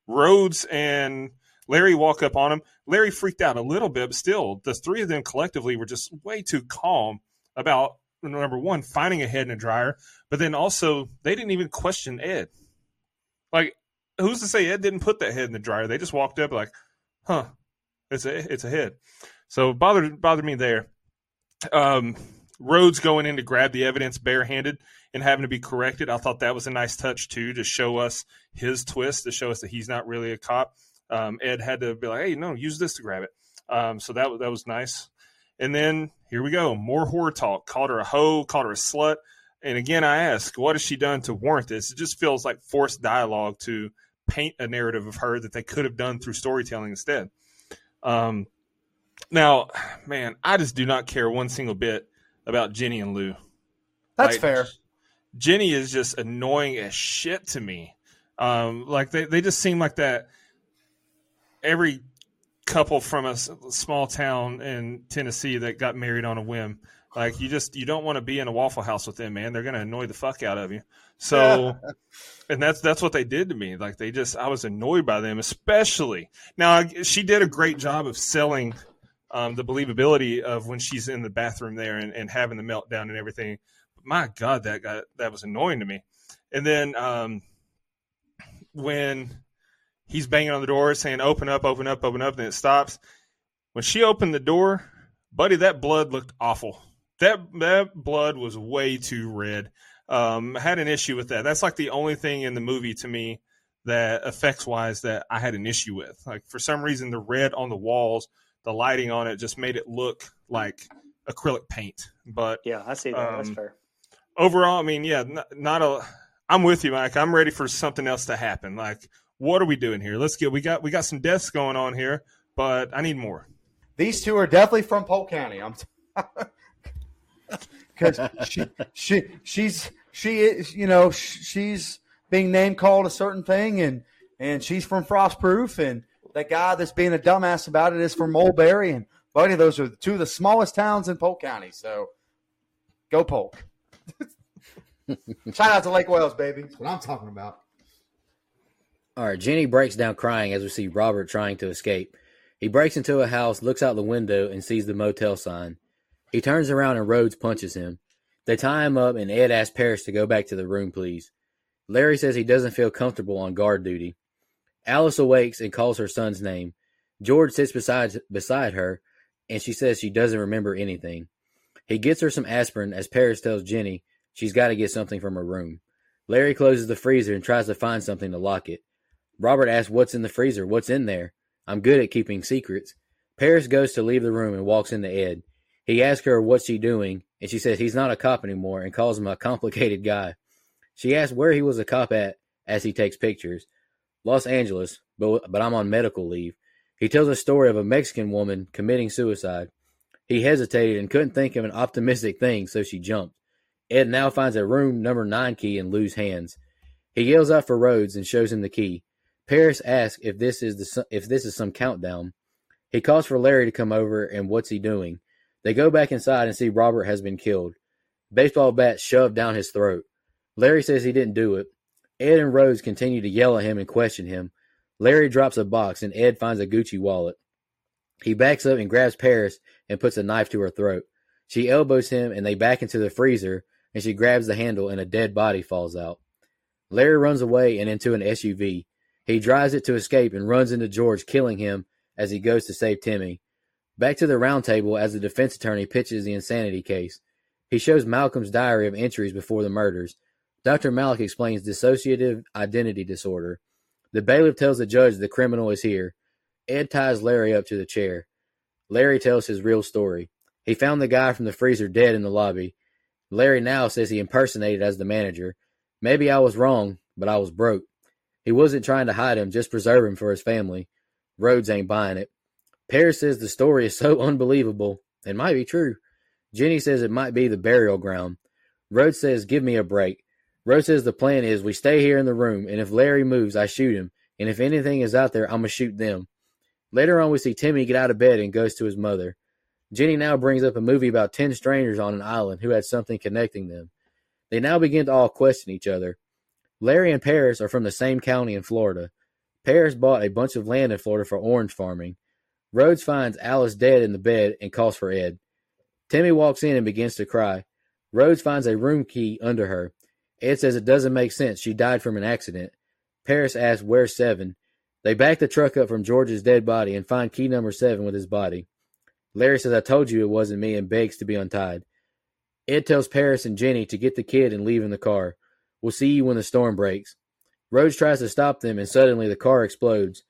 Rhodes and Larry walk up on him. Larry freaked out a little bit, but still, the three of them collectively were just way too calm about number one, finding a head in a dryer, but then also they didn't even question Ed. Like, who's to say Ed didn't put that head in the dryer? They just walked up like, huh, it's a it's a head. So bothered bothered me there. Um, Rhodes going in to grab the evidence barehanded and having to be corrected. I thought that was a nice touch too to show us his twist to show us that he's not really a cop. Um, Ed had to be like, hey, no, use this to grab it. Um, so that that was nice. And then here we go, more horror talk. Called her a hoe, called her a slut. And again, I ask, what has she done to warrant this? It just feels like forced dialogue to paint a narrative of her that they could have done through storytelling instead. Um, now, man, I just do not care one single bit about Jenny and Lou. That's Like, fair. Jenny is just annoying as shit to me. Um, like they, they just seem like that every couple from a small town in Tennessee that got married on a whim. Like you just you don't want to be in a Waffle House with them, man. They're gonna annoy the fuck out of you. So, and that's that's what they did to me. Like they just I was annoyed by them, especially now. She did a great job of selling um, the believability of when she's in the bathroom there and, and having the meltdown and everything. But my God, that got that was annoying to me. And then um, when he's banging on the door saying open up open up open up and then it stops when she opened the door buddy that blood looked awful that that blood was way too red um had an issue with that that's like the only thing in the movie to me that effects wise that i had an issue with like for some reason the red on the walls the lighting on it just made it look like acrylic paint but Yeah, I see that. That's Um, fair. overall, I mean, yeah, n- not a. I'm with you, Mike. I'm ready for something else to happen. Like, what are we doing here? Let's get. We got we got some deaths going on here, but I need more. These two are definitely from Polk County. I'm because she she she's she is you know she's being name called a certain thing and and she's from Frostproof and the guy that's being a dumbass about it is from Mulberry and buddy those are two of the smallest towns in Polk County so go Polk. Shout out to Lake Wales, baby. That's what I'm talking about. All right, Jenny breaks down crying as we see Robert trying to escape. He breaks into a house, looks out the window, and sees the motel sign. He turns around and Rhodes punches him. They tie him up, and Ed asks Paris to go back to the room, please. Larry says he doesn't feel comfortable on guard duty. Alice awakes and calls her son's name. George sits beside beside her, and she says she doesn't remember anything. He gets her some aspirin as Paris tells Jenny she's got to get something from her room. Larry closes the freezer and tries to find something to lock it. Robert asks what's in the freezer, what's in there. I'm good at keeping secrets. Paris goes to leave the room and walks into Ed. He asks her what's she doing, and she says he's not a cop anymore and calls him a complicated guy. She asks where he was a cop at as he takes pictures. Los Angeles, but, but I'm on medical leave. He tells a story of a Mexican woman committing suicide. He hesitated and couldn't think of an optimistic thing, so she jumped. Ed now finds a room number nine key in Lou's hands. He yells out for Rhodes and shows him the key. Paris asks if this is the if this is some countdown. He calls for Larry to come over and what's he doing? They go back inside and see Robert has been killed. Baseball bat shoved down his throat. Larry says he didn't do it. Ed and Rhodes continue to yell at him and question him. Larry drops a box and Ed finds a Gucci wallet. He backs up and grabs Paris and puts a knife to her throat. She elbows him and they back into the freezer and she grabs the handle and a dead body falls out. Larry runs away and into an SUV. He drives it to escape and runs into George, killing him as he goes to save Timmy. Back to the round table as the defense attorney pitches the insanity case. He shows Malcolm's diary of entries before the murders. Dr. Malick explains dissociative identity disorder. The bailiff tells the judge the criminal is here. Ed ties Larry up to the chair. Larry tells his real story. He found the guy from the freezer dead in the lobby. Larry now says he impersonated as the manager. Maybe I was wrong, but I was broke. He wasn't trying to hide him, just preserve him for his family. Rhodes ain't buying it. Paris says the story is so unbelievable. It might be true. Jenny says it might be the burial ground. Rhodes says, Give me a break. Rhodes says the plan is we stay here in the room, and if Larry moves, I shoot him. And if anything is out there, I'm going to shoot them. Later on, we see Timmy get out of bed and goes to his mother. Jenny now brings up a movie about 10 strangers on an island who had something connecting them. They now begin to all question each other. Larry and Paris are from the same county in Florida. Paris bought a bunch of land in Florida for orange farming. Rhodes finds Alice dead in the bed and calls for Ed. Timmy walks in and begins to cry. Rhodes finds a room key under her. Ed says it doesn't make sense. She died from an accident. Paris asks, Where's Seven? They back the truck up from George's dead body and find key number seven with his body. Larry says, I told you it wasn't me and begs to be untied. Ed tells Paris and Jenny to get the kid and leave in the car. We'll see you when the storm breaks. Rhodes tries to stop them and suddenly the car explodes.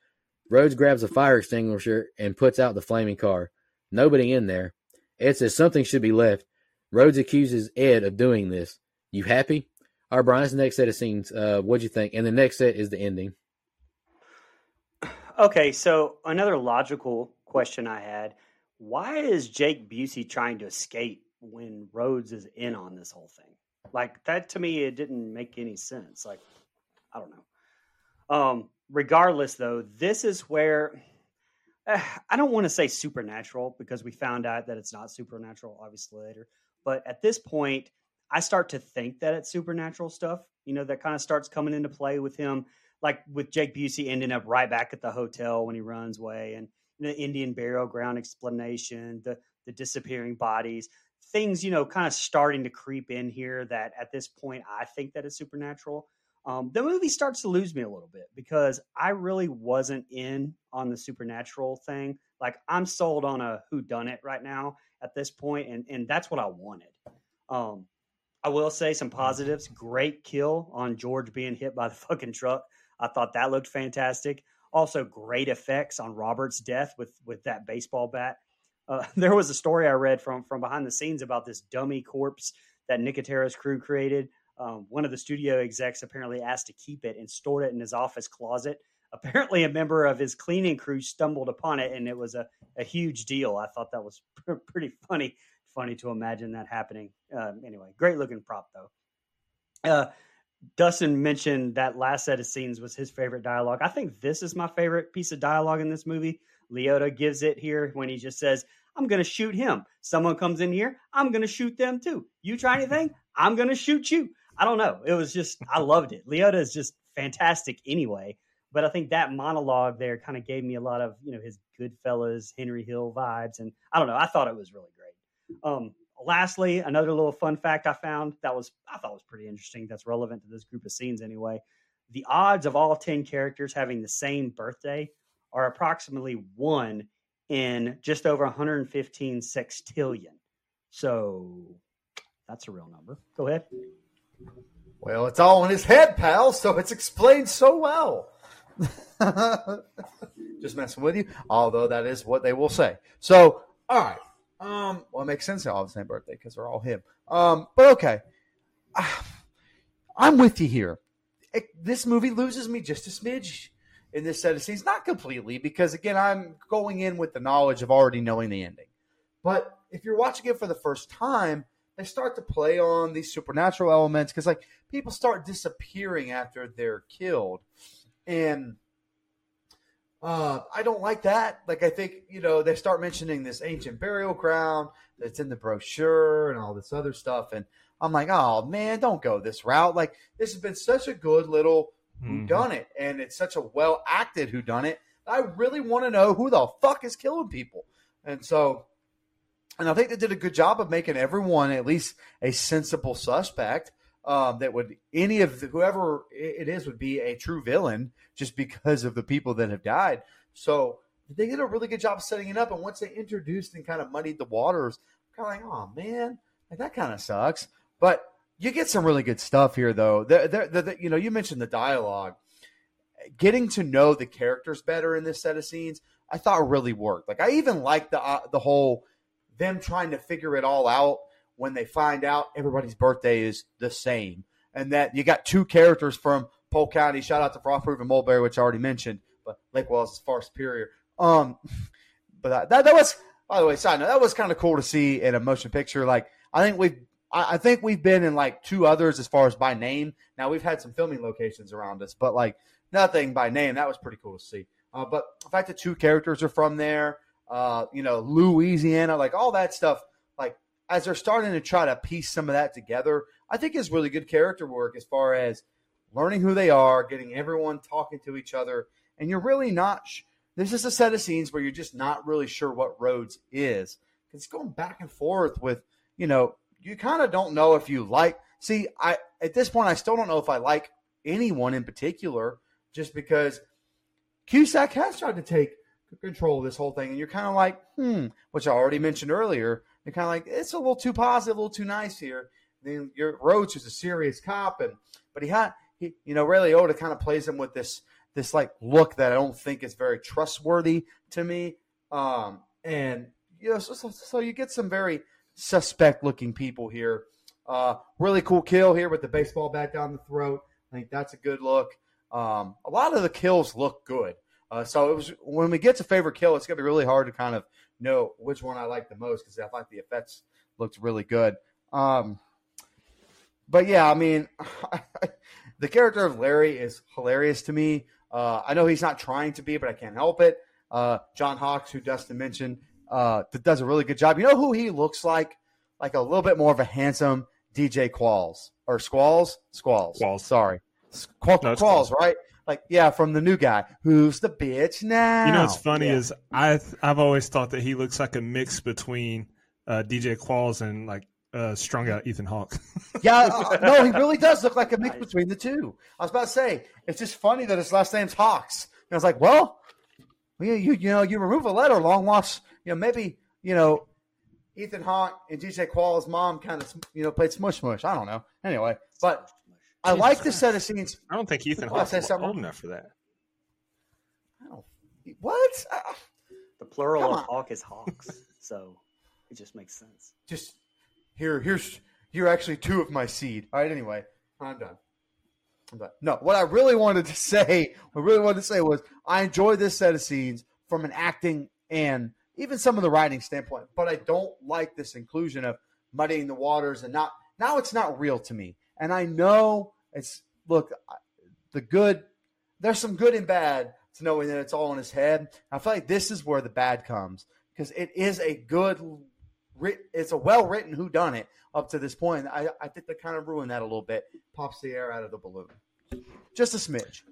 Rhodes grabs a fire extinguisher and puts out the flaming car. Nobody in there. Ed says something should be left. Rhodes accuses Ed of doing this. You happy? All right, Brian, the next set of scenes. Uh, what'd you think? And the next set is the ending. Okay, so another logical question I had: Why is Jake Busey trying to escape when Rhodes is in on this whole thing? Like that to me, it didn't make any sense. Like I don't know. Um, regardless, though, this is where uh, I don't want to say supernatural because we found out that it's not supernatural, obviously later. But at this point, I start to think that it's supernatural stuff. You know, that kind of starts coming into play with him like with Jake Busey ending up right back at the hotel when he runs away, and the Indian burial ground explanation, the the disappearing bodies, things you know, kind of starting to creep in here. That at this point, I think that is supernatural. Um, the movie starts to lose me a little bit because I really wasn't in on the supernatural thing. Like I'm sold on a who done it right now at this point, and and that's what I wanted. Um, I will say some positives. Great kill on George being hit by the fucking truck. I thought that looked fantastic. Also, great effects on Robert's death with with that baseball bat. Uh, there was a story I read from from behind the scenes about this dummy corpse that Nicotero's crew created. Um, one of the studio execs apparently asked to keep it and stored it in his office closet. Apparently, a member of his cleaning crew stumbled upon it, and it was a, a huge deal. I thought that was pretty funny. Funny to imagine that happening. Uh, anyway, great looking prop though. Uh, Dustin mentioned that last set of scenes was his favorite dialogue. I think this is my favorite piece of dialogue in this movie. Liotta gives it here when he just says, I'm going to shoot him. Someone comes in here, I'm going to shoot them too. You try anything, I'm going to shoot you. I don't know. It was just, I loved it. Liotta is just fantastic anyway. But I think that monologue there kind of gave me a lot of, you know, his Goodfellas, Henry Hill vibes. And I don't know. I thought it was really great. Um, lastly, another little fun fact I found that was I thought was pretty interesting. That's relevant to this group of scenes anyway. The odds of all ten characters having the same birthday are approximately one in just over 115 sextillion. So that's a real number. Go ahead. Well, it's all in his head, pal. So it's explained so well. Just messing with you. Although that is what they will say. So, all right. Um, well, it makes sense they all have the same birthday because they're all him. Um, but okay, I'm with you here. It, this movie loses me just a smidge in this set of scenes, not completely because again, I'm going in with the knowledge of already knowing the ending. But if you're watching it for the first time, they start to play on these supernatural elements because like people start disappearing after they're killed, and uh, I don't like that. Like, I think, you know, they start mentioning this ancient burial ground that's in the brochure and all this other stuff. And I'm like, oh, man, don't go this route. Like, this has been such a good little who done it. And it's such a well acted who done it. I really want to know who the fuck is killing people. And so, and I think they did a good job of making everyone at least a sensible suspect um, that would any of the, whoever it is would be a true villain just because of the people that have died. So they did a really good job setting it up. And once they introduced and kind of muddied the waters, I'm kind of like, oh man, like that kind of sucks. But you get some really good stuff here, though. You know, you mentioned the dialogue. Getting to know the characters better in this set of scenes, I thought really worked. Like I even liked the uh, the whole them trying to figure it all out when they find out everybody's birthday is the same. and that you got two characters from Polk County. Shout out to Frostproof and Mulberry, which I already mentioned, but Lake Wales is far superior. Um, but that, that, that was, by the way, side note, that was kind of cool to see in a motion picture. Like, I think we've, I, I think we've been in like two others as far as by name. Now we've had some filming locations around us, but like nothing by name. That was pretty cool to see. Uh, but the fact that two characters are from there, uh, you know, Louisiana, like all that stuff, like as they're starting to try to piece some of that together, I think is really good character work as far as learning who they are, getting everyone talking to each other, and you're really not. Sh- there's just a set of scenes where you're just not really sure what Rhodes is. It's going back and forth with, you know, you kind of don't know if you like. See, I at this point I still don't know if I like anyone in particular, just because Cusack has tried to take control of this whole thing, and you're kind of like, hmm, which I already mentioned earlier. You're kind of like, it's a little too positive, a little too nice here. Then your Roach is a serious cop, and but he had he, you know, Ray Liotta kind of plays him with this this like look that I don't think is very trustworthy to me. Um, and you know, so, so, so you get some very suspect looking people here. Uh, really cool kill here with the baseball bat down the throat. I think that's a good look. Um, a lot of the kills look good. Uh, so it was when we get to favorite kill, it's gonna be really hard to kind of know which one I like the most because I thought the effects looked really good. Um, but yeah, I mean, the character of Larry is hilarious to me. Uh, I know he's not trying to be, but I can't help it. Uh, John Hawkes, who Dustin mentioned, uh, does a really good job. You know who he looks like? Like a little bit more of a handsome DJ Qualls or Squalls? Squalls. Qualls. Sorry. Squall, No, Qualls, right? Like, yeah, from the new guy. Who's the bitch now? You know what's funny Yeah. is I I've always thought that he looks like a mix between uh, DJ Qualls and like uh, strung out Ethan Hawke. Yeah, uh, no, he really does look like a mix Nice. between the two. I was about to say, it's just funny that his last name's Hawkes. And I was like, well, you, you, you know, you remove a letter, long lost, you know, maybe, you know, Ethan Hawke and DJ Qualls' mom kind of, you know, played smush smush. I don't know. Anyway, but I like this set of scenes. I don't think Ethan Hawke I Hawke's said something old enough for that. I don't, what? Uh, The plural Come of on. hawk is hawks, so it just makes sense. just here, here's, you're actually two of my seed. All right, anyway, I'm done. I'm done. No, what I really wanted to say, what I really wanted to say was I enjoy this set of scenes from an acting and even some of the writing standpoint, but I don't like this inclusion of muddying the waters and not now it's not real to me. And I know it's look the good there's some good and bad to knowing that it's all in his head. I feel like this is where the bad comes because it is a good it's a well written who done it up to this point. I, I think they kind of ruined that a little bit. Pops the air out of the balloon. Just a smidge.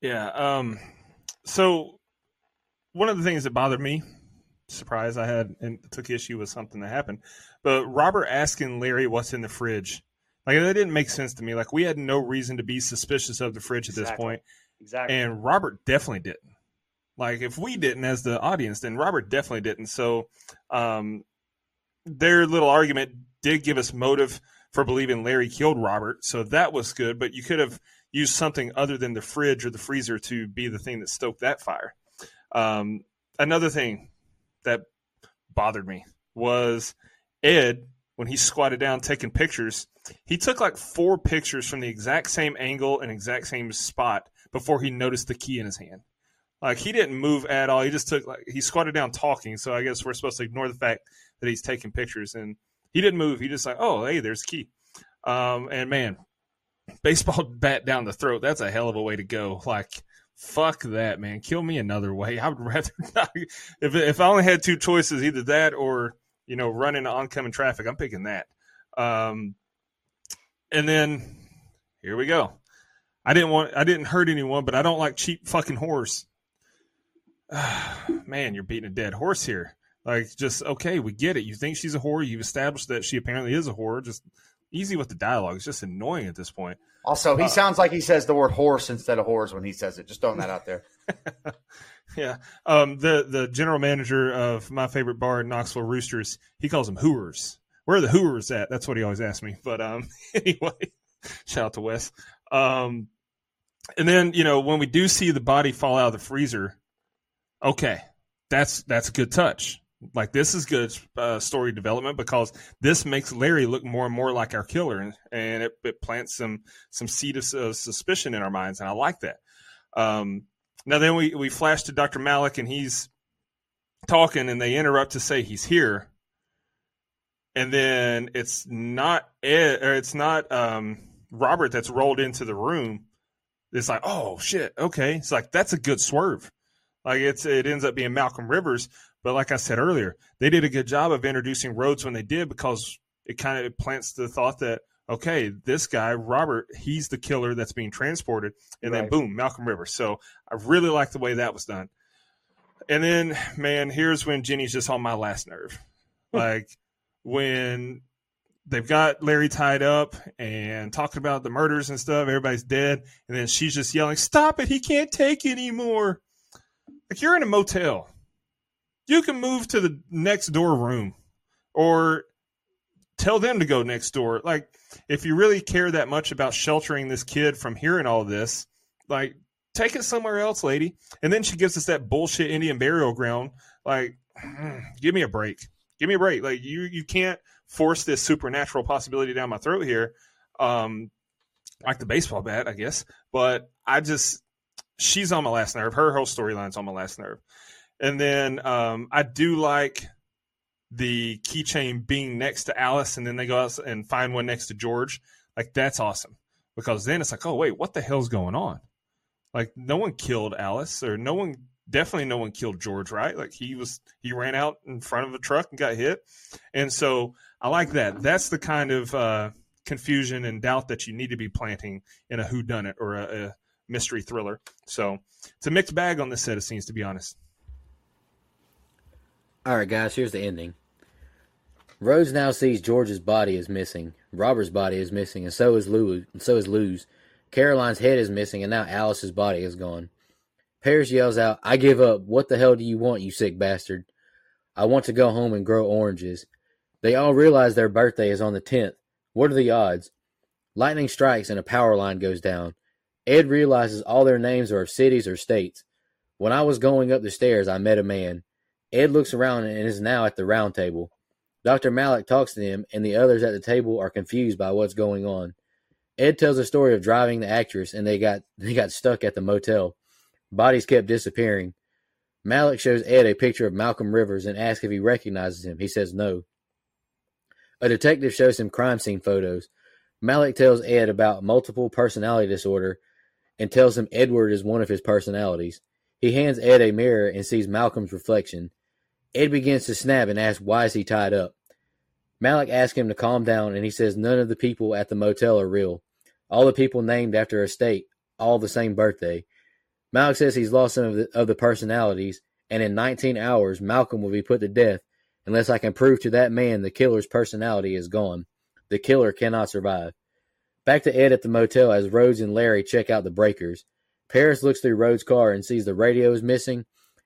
Yeah. Um. So one of the things that bothered me, surprise, I had and took issue with something that happened, but Robert asking Larry what's in the fridge, like that didn't make sense to me. Like we had no reason to be suspicious of the fridge at this point, Exactly. and Robert definitely didn't. Like if we didn't as the audience, then Robert definitely didn't. So, um, their little argument did give us motive for believing Larry killed Robert, so that was good. But you could have used something other than the fridge or the freezer to be the thing that stoked that fire. Um, another thing that bothered me was Ed when he squatted down taking pictures. He took like four pictures from the exact same angle and exact same spot before he noticed the key in his hand. Like he didn't move at all. He just took like he squatted down talking. So I guess we're supposed to ignore the fact that he's taking pictures and he didn't move. He just like, oh hey, there's the key. Um, and man, baseball bat down the throat. That's a hell of a way to go. Like fuck that, man. Kill me another way. I would rather not. If if I only had two choices, either that or you know run into oncoming traffic, I'm picking that. Um, and then here we go. I didn't want. I didn't hurt anyone, but I don't like cheap fucking horse. Man, you're beating a dead horse here. Like, just okay, we get it. You think she's a whore. You've established that she apparently is a whore. Just easy with the dialogue. It's just annoying at this point. Also, he Uh, sounds like he says the word horse instead of whores when he says it. Just throwing that out there. Yeah. Um, the the general manager of my favorite bar in Knoxville Roosters, he calls them hooers. Where are the hooers at? That's what he always asks me. But um, anyway, shout out to Wes. Um, and then you know when we do see the body fall out of the freezer, okay, that's that's a good touch. Like this is good uh, story development because this makes Larry look more and more like our killer, and, and it, it, plants some some seed of uh, suspicion in our minds, and I like that. Um, now then we we flash to Dr. Malick, and he's talking, and they interrupt to say he's here, and then it's not Ed, or it's not um, Robert that's rolled into the room. It's like, oh shit, okay. It's like that's a good swerve. Like it's it ends up being Malcolm Rivers, but like I said earlier, they did a good job of introducing Rhodes when they did because it kind of plants the thought that okay, this guy Robert, he's the killer that's being transported, and right. then boom, Malcolm Rivers. So I really like the way that was done. And then, man, here's when Jenny's just on my last nerve, like when they've got Larry tied up and talking about the murders and stuff. Everybody's dead, and then she's just yelling, "Stop it! He can't take anymore!" Like you're in a motel you can move to the next door room or tell them to go next door. Like, if you really care that much about sheltering this kid from hearing all this, like, take it somewhere else, lady. And then she gives us that bullshit Indian burial ground. Like, give me a break. Give me a break. Like, you you can't force this supernatural possibility down my throat here. Um, like the baseball bat, I guess. But I just, she's on my last nerve. Her whole storyline's on my last nerve. And then um, I do like the keychain being next to Alice, and then they go out and find one next to George. Like that's awesome because then it's like, oh wait, what the hell's going on? Like no one killed Alice, or no one, definitely no one killed George, right? Like he was, he ran out in front of a truck and got hit, and so I like that. That's the kind of uh, confusion and doubt that you need to be planting in a whodunit or a, a mystery thriller. So it's a mixed bag on this set of scenes, to be honest. All right, guys, here's the ending. Rhodes now sees George's body is missing, Robert's body is missing, and so is Lou. And so is Lou's. Caroline's head is missing, and now Alice's body is gone. Paris yells out, "I give up! What the hell do you want, you sick bastard? I want to go home and grow oranges." They all realize their birthday is on the tenth. What are the odds? Lightning strikes and a power line goes down. Ed realizes all their names are of cities or states. When I was going up the stairs, I met a man. Ed looks around and is now at the round table. Dr. Malick talks to him, and the others at the table are confused by what's going on. Ed tells a story of driving the actress, and they got they got stuck at the motel. Bodies kept disappearing. Malick shows Ed a picture of Malcolm Rivers and asks if he recognizes him. He says no. A detective shows him crime scene photos. Malick tells Ed about multiple personality disorder and tells him Edward is one of his personalities. He hands Ed a mirror and sees Malcolm's reflection. Ed begins to snap and asks why is he tied up. Malick asks him to calm down and he says none of the people at the motel are real. All the people named after a state, all the same birthday. Malick says he's lost some of the, of the personalities and in 19 hours Malcolm will be put to death unless I can prove to that man the killer's personality is gone. The killer cannot survive. Back to Ed at the motel as Rhodes and Larry check out the breakers. Paris looks through Rhodes' car and sees the radio is missing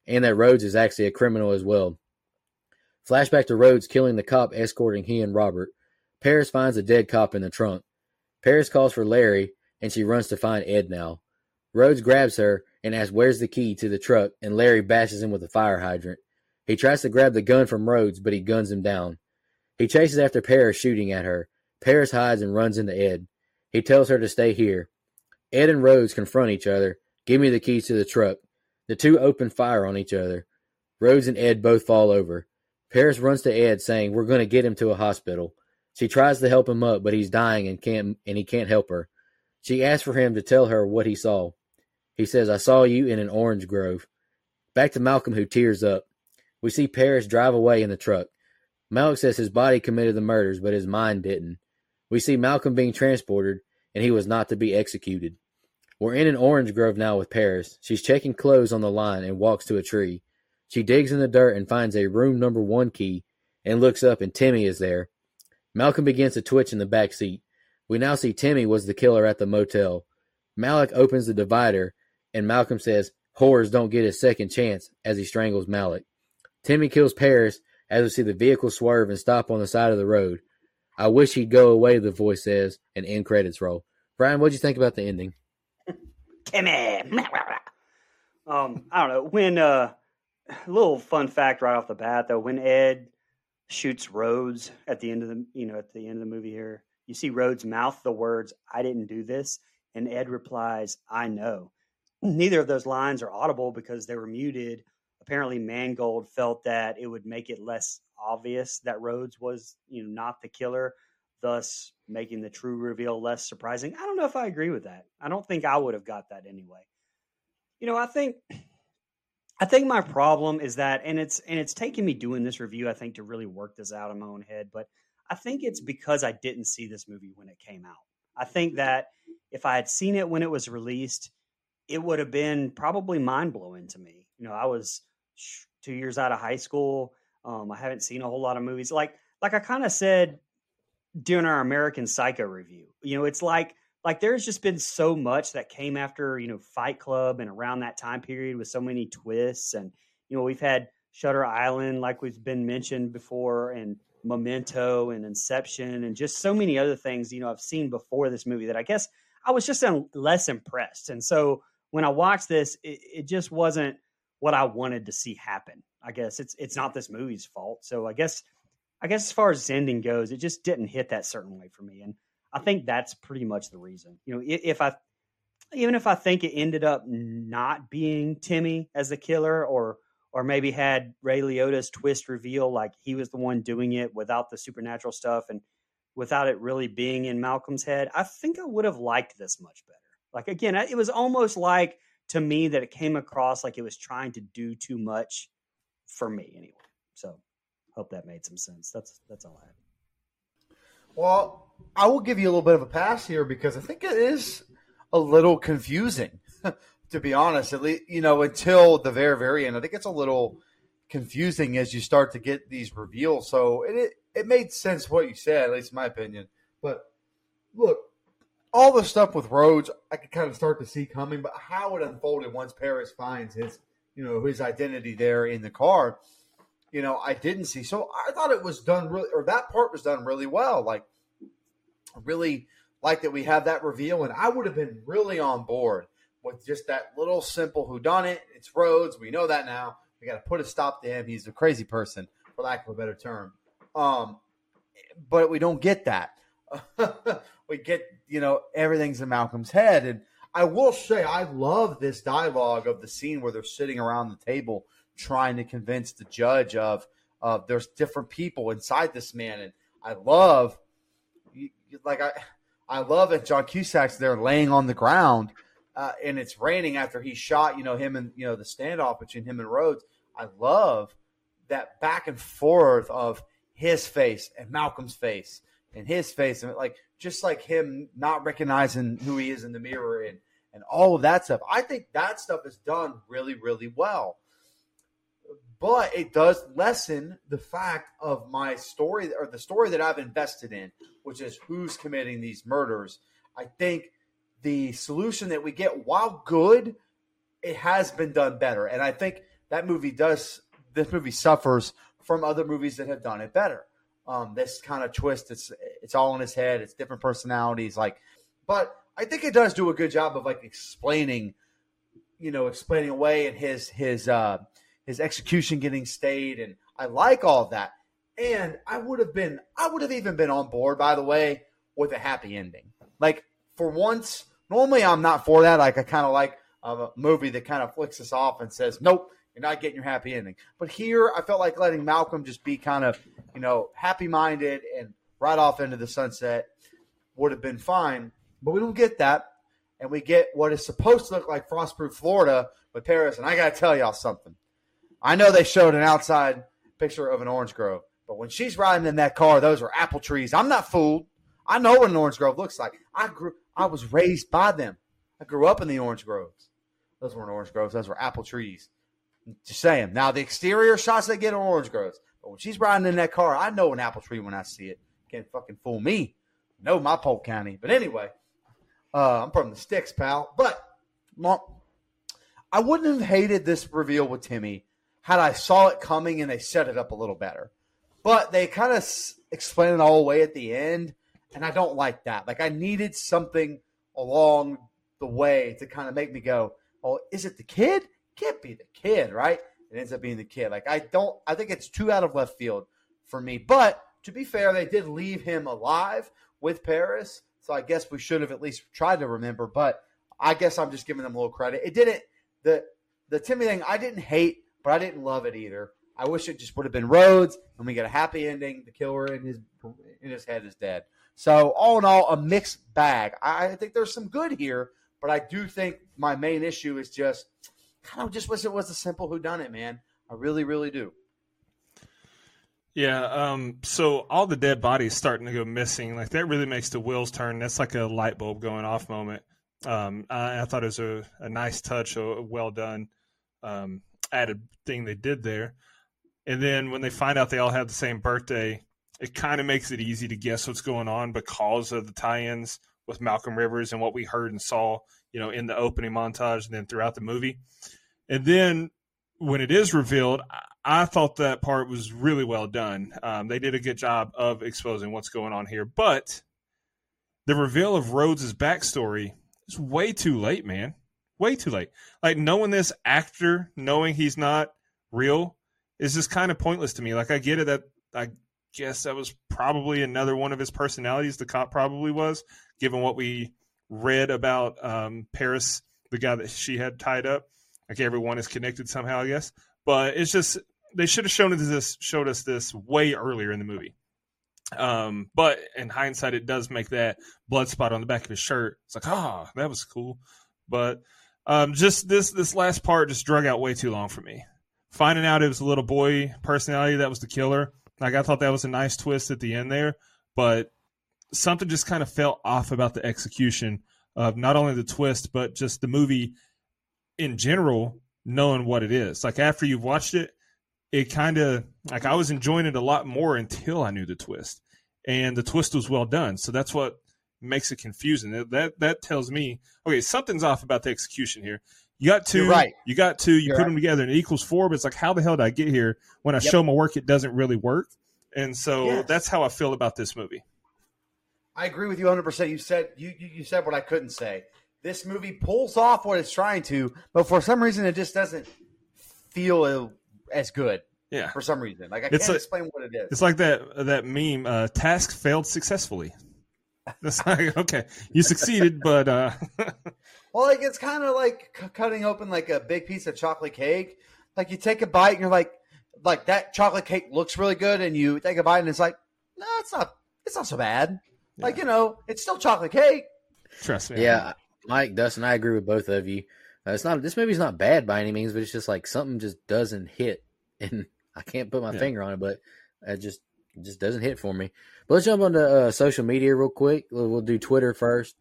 and that Rhodes is actually a criminal as well. Flashback to Rhodes killing the cop escorting he and Robert. Paris finds a dead cop in the trunk. Paris calls for Larry, and she runs to find Ed now. Rhodes grabs her and asks where's the key to the truck, and Larry bashes him with a fire hydrant. He tries to grab the gun from Rhodes, but he guns him down. He chases after Paris, shooting at her. Paris hides and runs into Ed. He tells her to stay here. Ed and Rhodes confront each other. Give me the keys to the truck. The two open fire on each other. Rhodes and Ed both fall over. Paris runs to Ed, saying, "We're going to get him to a hospital." She tries to help him up, but he's dying and can't and he can't help her. She asks for him to tell her what he saw. He says, "I saw you in an orange grove." Back to Malcolm, who tears up. We see Paris drive away in the truck. Malick says his body committed the murders, but his mind didn't. We see Malcolm being transported, and he was not to be executed. We're in an orange grove now with Paris. She's checking clothes on the line and walks to a tree. She digs in the dirt and finds a room number one key and looks up and Timmy is there. Malcolm begins to twitch in the back seat. We now see Timmy was the killer at the motel. Malick opens the divider and Malcolm says, Whores don't get a second chance as he strangles Malick. Timmy kills Paris as we see the vehicle swerve and stop on the side of the road. I wish he'd go away, the voice says, and end credits roll. Brian, what'd you think about the ending? Timmy. Um, I don't know when uh a little fun fact right off the bat though, when Ed shoots Rhodes at the end of the you know at the end of the movie here, you see Rhodes mouth the words "I didn't do this," and Ed replies, "I know." Neither of those lines are audible because they were muted. Apparently, Mangold felt that it would make it less obvious that Rhodes was you know not the killer, thus making the true reveal less surprising. I don't know if I agree with that. I don't think I would have got that anyway. You know, I think I think my problem is that, and it's and it's taken me doing this review, I think, to really work this out in my own head. But I think it's because I didn't see this movie when it came out. I think that if I had seen it when it was released, it would have been probably mind blowing to me. You know, I was two years out of high school. Um, I haven't seen a whole lot of movies. Like like I kind of said during our American Psycho review. You know, it's like like there's just been so much that came after you know Fight Club and around that time period with so many twists and you know we've had Shutter Island like we've been mentioned before and Memento and Inception and just so many other things you know I've seen before this movie that I guess I was just less impressed and so when I watched this it, it just wasn't what I wanted to see happen I guess it's it's not this movie's fault so I guess I guess as far as ending goes it just didn't hit that certain way for me and I think that's pretty much the reason. You know, if I even if I think it ended up not being Timmy as the killer, or or maybe had Ray Liotta's twist reveal, like he was the one doing it without the supernatural stuff and without it really being in Malcolm's head, I think I would have liked this much better. Like again, it was almost like to me that it came across like it was trying to do too much for me anyway. So hope that made some sense. That's that's all I have. Well, I will give you a little bit of a pass here because I think it is a little confusing, to be honest. At least, you know, until the very, very end, I think it's a little confusing as you start to get these reveals. So it it, it made sense what you said, at least in my opinion. But look, all the stuff with Rhodes, I could kind of start to see coming, but how it unfolded once Paris finds his, you know, his identity there in the car you know, I didn't see. So I thought it was done really, or that part was done really well. Like, really like that we have that reveal, and I would have been really on board with just that little simple who done it. It's Rhodes. We know that now. We got to put a stop to him. He's a crazy person, for lack of a better term. Um, but we don't get that. we get, you know, everything's in Malcolm's head. And I will say, I love this dialogue of the scene where they're sitting around the table trying to convince the judge of of there's different people inside this man, and I love like I I love it. John Cusack's there laying on the ground, uh, and it's raining after he shot you know him and you know the standoff between him and Rhodes. I love that back and forth of his face and Malcolm's face and his face and like just like him not recognizing who he is in the mirror and and all of that stuff. I think that stuff is done really really well but it does lessen the fact of my story or the story that I've invested in, which is who's committing these murders. I think the solution that we get, while good, it has been done better. And I think that movie does, this movie suffers from other movies that have done it better. Um, this kind of twist, it's it's all in his head. It's different personalities, like, but I think it does do a good job of like explaining, you know, explaining away and his his uh, his execution getting stayed, and I like all that. And I would have been, I would have even been on board, by the way, with a happy ending. Like for once, normally I'm not for that. Like I kind of like a movie that kind of flicks us off and says, "Nope, not getting your happy ending." But here, I felt like letting Malcolm just be kind of, you know, happy minded and right off into the sunset would have been fine. But we don't get that, and we get what is supposed to look like Frostproof Florida with Paris. And I got to tell y'all something. I know they showed an outside picture of an orange grove, but when she's riding in that car, those are apple trees. I'm not fooled. I know what an orange grove looks like. I grew. I was raised by them. I grew up in the orange groves. Those weren't orange groves. Those were apple trees. Just saying. Now the exterior shots they get are orange groves, but when she's riding in that car, I know an apple tree when I see it. Can't fucking fool me. No, my Polk County. But anyway, uh, I'm from the sticks, pal. But I wouldn't have hated this reveal with Timmy had I saw it coming and they set it up a little better. But they kind of s- explain it all away at the end, and I don't like that. Like I needed something along the way to kind of make me go, "Oh, is it the kid? Can't be the kid, right?" it ends up being the kid. Like I don't, I think it's too out of left field for me. But to be fair, they did leave him alive with Paris, so I guess we should have at least tried to remember. But I guess I'm just giving them a little credit. It didn't the the Timmy thing. I didn't hate, but I didn't love it either. I wish it just would have been Rhodes, and we get a happy ending. The killer in his in his head is dead. So all in all, a mixed bag. I, I think there's some good here, but I do think my main issue is just kind of just wish it was a simple who done it, man. I really, really do. Yeah, um, so all the dead bodies starting to go missing. Like that really makes the wheels turn. That's like a light bulb going off moment. Um, I, I, thought it was a, a nice touch, a, a well done um, added thing they did there. And then when they find out they all have the same birthday, it kind of makes it easy to guess what's going on because of the tie-ins with Malcolm Rivers and what we heard and saw, you know, in the opening montage and then throughout the movie. And then when it is revealed, I thought that part was really well done. Um, they did a good job of exposing what's going on here, but the reveal of Rhodes' backstory is way too late, man. Way too late. Like knowing this actor, knowing he's not real, is just kind of pointless to me. Like I get it that I guess that was probably another one of his personalities. The cop probably was, given what we read about um, Paris, the guy that she had tied up. Like everyone is connected somehow, I guess. But it's just they should have shown us this showed us this way earlier in the movie. Um, but in hindsight, it does make that blood spot on the back of his shirt. It's like, ah, oh, that was cool. But um, just this this last part just drug out way too long for me. Finding out it was a little boy personality that was the killer. Like I thought that was a nice twist at the end there, but something just kind of felt off about the execution of not only the twist but just the movie in general knowing what it is. Like after you've watched it, it kind of like I was enjoying it a lot more until I knew the twist, and the twist was well done. So that's what makes it confusing. That that tells me okay, something's off about the execution here. You got 2 You're right. You got two. You You're put right. them together and it equals four. But it's like, how the hell did I get here? When I Yep. show my work, it doesn't really work. And so Yes. that's how I feel about this movie. I agree with you 100. percent You said you, you you said what I couldn't say. This movie pulls off what it's trying to, but for some reason it just doesn't feel as good. Yeah. For some reason, like I It's can't like- explain what it is. It's like that that meme. Uh, task failed successfully. It's like okay, you succeeded, but uh, Well, like it's kind of like c- cutting open like a big piece of chocolate cake. Like you take a bite and you're like, like that chocolate cake looks really good, and you take a bite and it's like, no, it's not. It's not so bad. Like you know, it's still chocolate cake. trust me. Yeah, Mike, Dustin, I agree with both of you. Uh, it's not this movie's not bad by any means, but it's just like something just doesn't hit, and I can't put my Yeah. finger on it, but it just it just doesn't hit for me. But let's jump onto uh, social media real quick. We'll, we'll do Twitter first.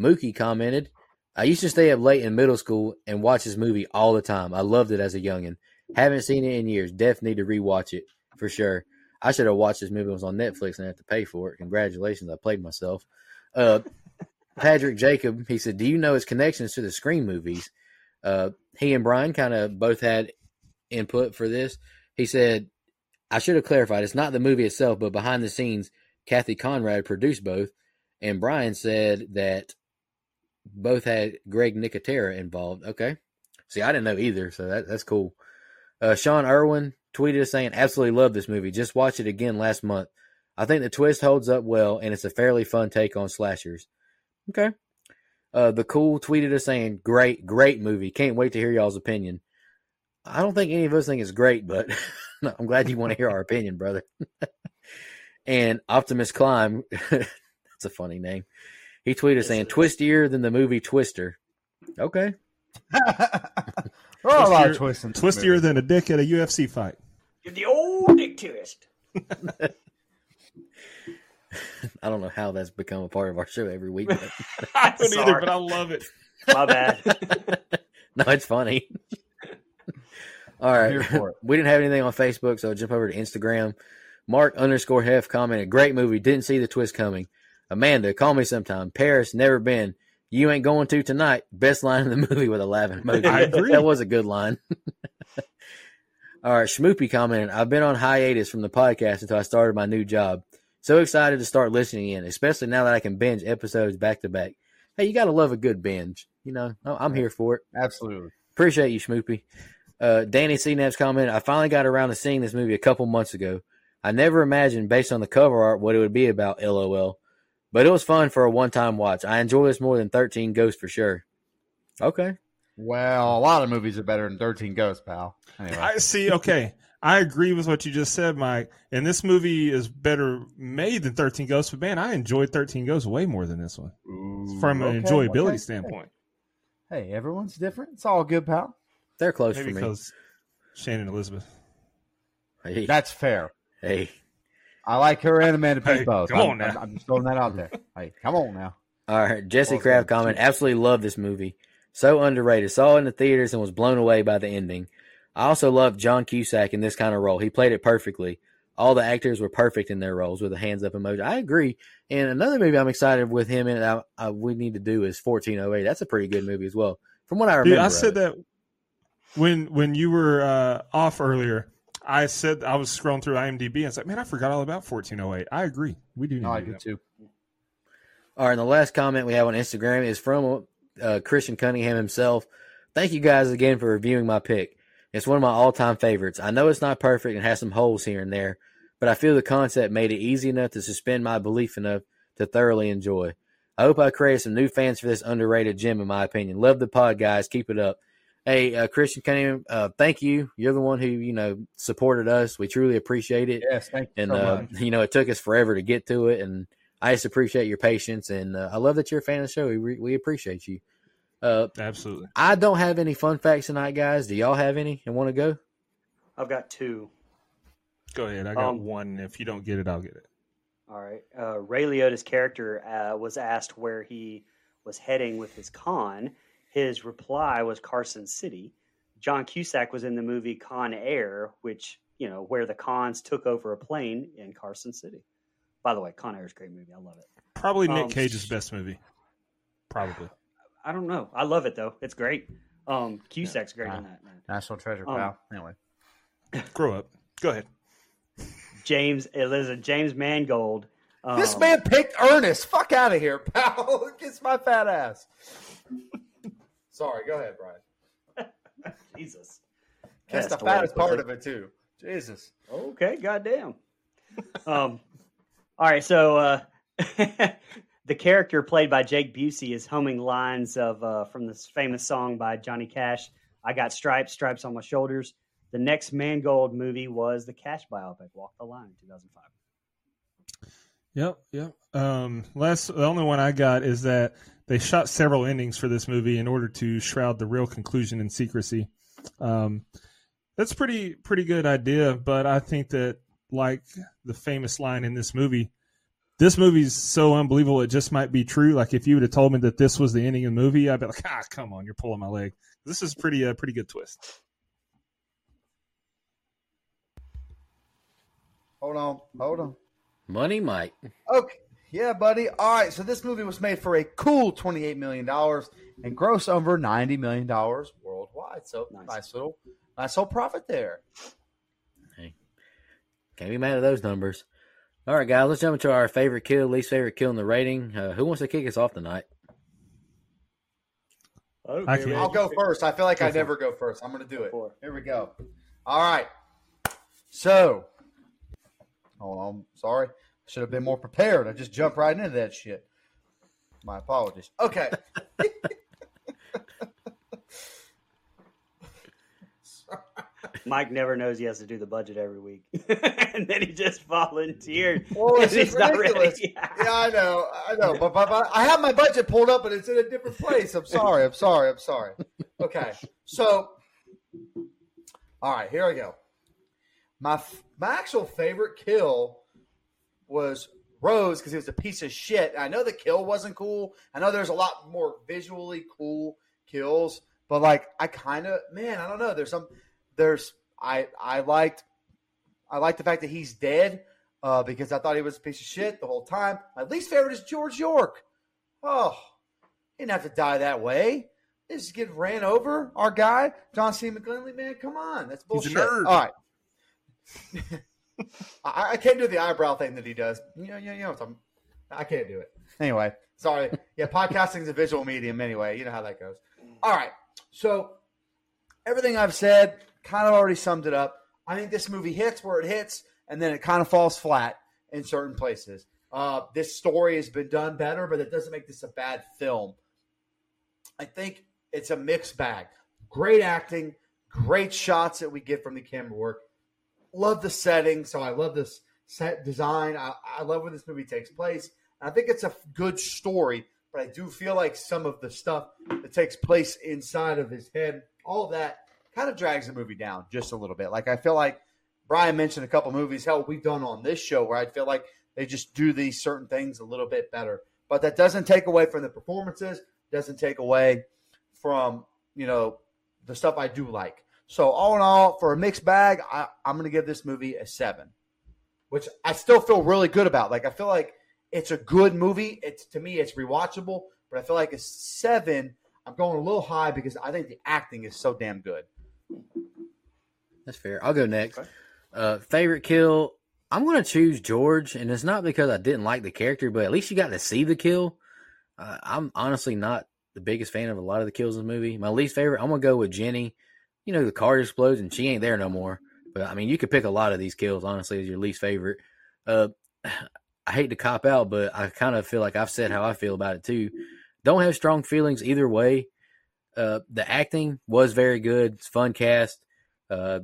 Mookie commented, "I used to stay up late in middle school and watch this movie all the time. I loved it as a youngin. Haven't seen it in years. Definitely need to rewatch it for sure. I should have watched this movie. It was on Netflix and I had to pay for it. Congratulations, I played myself." Uh, Patrick Jacob, he said, Do you know his connections to the Scream movies? Uh, he and Brian kind of both had input for this. He said, I should have clarified, it's not the movie itself, but behind the scenes, Cathy Konrad produced both. And Brian said that both had Greg Nicotero involved. Okay. See, I didn't know either, so that, that's cool. Uh, Sean Irwin tweeted saying, Absolutely love this movie. Just watched it again last month. I think the twist holds up well, and it's a fairly fun take on slashers. Okay. Uh, the cool tweeted us saying, "Great, great movie. Can't wait to hear y'all's opinion." I don't think any of us think it's great, but I'm glad you want to hear our opinion, brother. and Optimus Climb, that's a funny name. He tweeted saying, "Twistier than the movie Twister." Okay. There are a lot of Twistier- twists. Twistier movie. than a dick at a UFC fight. Give the old dick twist. I don't know how that's become a part of our show every week. But I don't either, but I love it. My bad. no, it's funny. All I'm right. here for it. we didn't have anything on Facebook, so I'll jump over to Instagram. Mark underscore Hef commented, great movie. Didn't see the twist coming. Amanda, call me sometime. Paris, never been. You ain't going to tonight. Best line in the movie with a laughing emoji. I agree. That was a good line. All right. Schmoopy commented, I've been on hiatus from the podcast until I started my new job. So excited to start listening in, especially now that I can binge episodes back to back. Hey, you got to love a good binge. You know, I- I'm here for it. Absolutely. Appreciate you, Schmoopy. Uh, Danny CNAP's comment, I finally got around to seeing this movie a couple months ago. I never imagined, based on the cover art, what it would be about, lol. But it was fun for a one time watch. I enjoy this more than 13 Ghosts for sure. Okay. Well, a lot of movies are better than Thirteen Ghosts, pal. Anyway, I see. Okay, I agree with what you just said, Mike. And this movie is better made than Thirteen Ghosts, but man, I enjoyed Thirteen Ghosts way more than this one from an okay, enjoyability okay. standpoint. Hey, everyone's different. It's all good, pal. They're close Maybe for me. because Shannon Elizabeth. Hey, That's fair. hey. I like her and Amanda Peet Hey, both. come I'm, on now. I'm, I'm just throwing that out there. Hey, come on now. All right, Jesse Well, Kraft good. comment. Absolutely love this movie. So underrated. Saw it in the theaters and was blown away by the ending. I also loved John Cusack in this kind of role. He played it perfectly. All the actors were perfect in their roles with a hands up emoji. I agree. And another movie I'm excited with him in I, I, we need to do is 1408. That's a pretty good movie as well. From what I remember, Dude, I said it. that when when you were uh, off earlier. I said I was scrolling through IMDb. and I was like, man, I forgot all about 1408. I agree. We do. Need I to do too. All right, and the last comment we have on Instagram is from uh, Christian Cunningham himself. Thank you guys again for reviewing my pick. It's one of my all-time favorites. I know it's not perfect and has some holes here and there, but I feel the concept made it easy enough to suspend my belief enough to thoroughly enjoy. I hope I created some new fans for this underrated gem, in my opinion. Love the pod, guys. Keep it up. Hey, uh, Christian Cunningham, uh, thank you. You're the one who you know supported us. We truly appreciate it Yes, thank you and so uh, you know it took us forever to get to it and i just appreciate your patience and uh, i love that you're a fan of the show we, re- we appreciate you uh, Absolutely. i don't have any fun facts tonight guys do y'all have any and want to go I've got two. Go ahead. I got Um, one. If you don't get it, I'll get it. All right. Uh, Ray Liotta's character uh, was asked where he was heading with his con. His reply was Carson City. John Cusack was in the movie Con Air, which, you know, where the cons took over a plane in Carson City. By the way, Con Air is a great movie. I love it. Probably Nick um, Cage's best movie. Probably. I don't know. I love it, though. It's great. Um, Cusack's great in that, man. National treasure, Um, pal. Anyway, Grow up. Go ahead. James, Eliza, James Mangold. Um, this man picked Ernest. Fuck out of here, pal. Kiss my fat ass. Sorry, go ahead, Brian. Jesus. That's the the way to fattest part of it too. Jesus. Okay, goddamn. um, all right, so uh, the character played by Jake Busey is humming lines of uh, from this famous song by Johnny Cash. I got stripes, stripes on my shoulders. The next Mangold movie was the Cash biopic, Walk the Line, 2005. Yep, yep. Um, last, the only one I got is that they shot several endings for this movie in order to shroud the real conclusion in secrecy. Um, that's pretty pretty good idea, but I think that like the famous line in this movie, this movie's so unbelievable it just might be true. Like if you would have told me that this was the ending of the movie, I'd be like, ah, come on, you're pulling my leg. This is pretty uh, pretty good twist. Hold on. Hold on. money mike Okay. Yeah, buddy. All right. So this movie was made for a cool $28 million and gross over $90 million worldwide. So Nice. nice, little nice little profit there. can't be mad at those numbers all right guys let's jump into our favorite kill least favorite kill in the rating uh, who wants to kick us off tonight I can- I'll go first. I feel like Go I for never go first. I'm going to do it. It. Here we go. All right. So, hold on. Sorry. I should have been more prepared. I just jumped right into that shit. My apologies. Okay. Mike never knows he has to do the budget every week. and then he just volunteered. Well, oh, it's just ridiculous. ready. Yeah, I know. I know. But, but, but I have my budget pulled up, but it's in a different place. I'm sorry. I'm sorry. I'm sorry. Okay. So, all right, here I go. My my actual favorite kill was Rhodes because he was a piece of shit. I know the kill wasn't cool. I know there's a lot more visually cool kills, but like I kind of man, I don't know. There's some there's I I liked I like the fact that he's dead uh, because I thought he was a piece of shit the whole time. My least favorite is George York. Oh, he didn't have to die that way. He just get ran over. Our guy, John C. McGinley, man, come on. That's He's a bullshit. All right. I, I can't do the eyebrow thing that he does. You know, you know, you know what I'm, I can't do it. Anyway, sorry. Yeah, podcasting is a visual medium anyway. You know how that goes. All right. So everything I've said, kind of already summed it up. I think this movie hits where it hits, and then it kind of falls flat in certain places. Uh, this story has been done better, but it doesn't make this a bad film. I think it's a mixed bag. Great acting, great shots that we get from the camera work. Love the setting, so I love this set design. I, I love where this movie takes place. And I think it's a good story, but I do feel like some of the stuff that takes place inside of his head, all that kind of drags the movie down just a little bit. Like I feel like Brian mentioned a couple movies, hell, we've done on this show where I feel like they just do these certain things a little bit better. But that doesn't take away from the performances, doesn't take away from, you know, the stuff I do like. So all in all, for a mixed bag, I, I'm going to give this movie a seven, which I still feel really good about. Like I feel like it's a good movie. It's to me, it's rewatchable, but I feel like a seven. I'm going a little high because I think the acting is so damn good. That's fair. I'll go next. Uh, favorite kill. I'm going to choose George, and it's not because I didn't like the character, but at least you got to see the kill. Uh, I'm honestly not the biggest fan of a lot of the kills in the movie. My least favorite, I'm going to go with Ginny. You know, the car explodes and she ain't there no more. But I mean, you could pick a lot of these kills, honestly, as your least favorite. Uh, I hate to cop out, but I kind of feel like I've said how I feel about it too. Don't have strong feelings either way. Uh, the acting was very good. It's fun cast. Uh,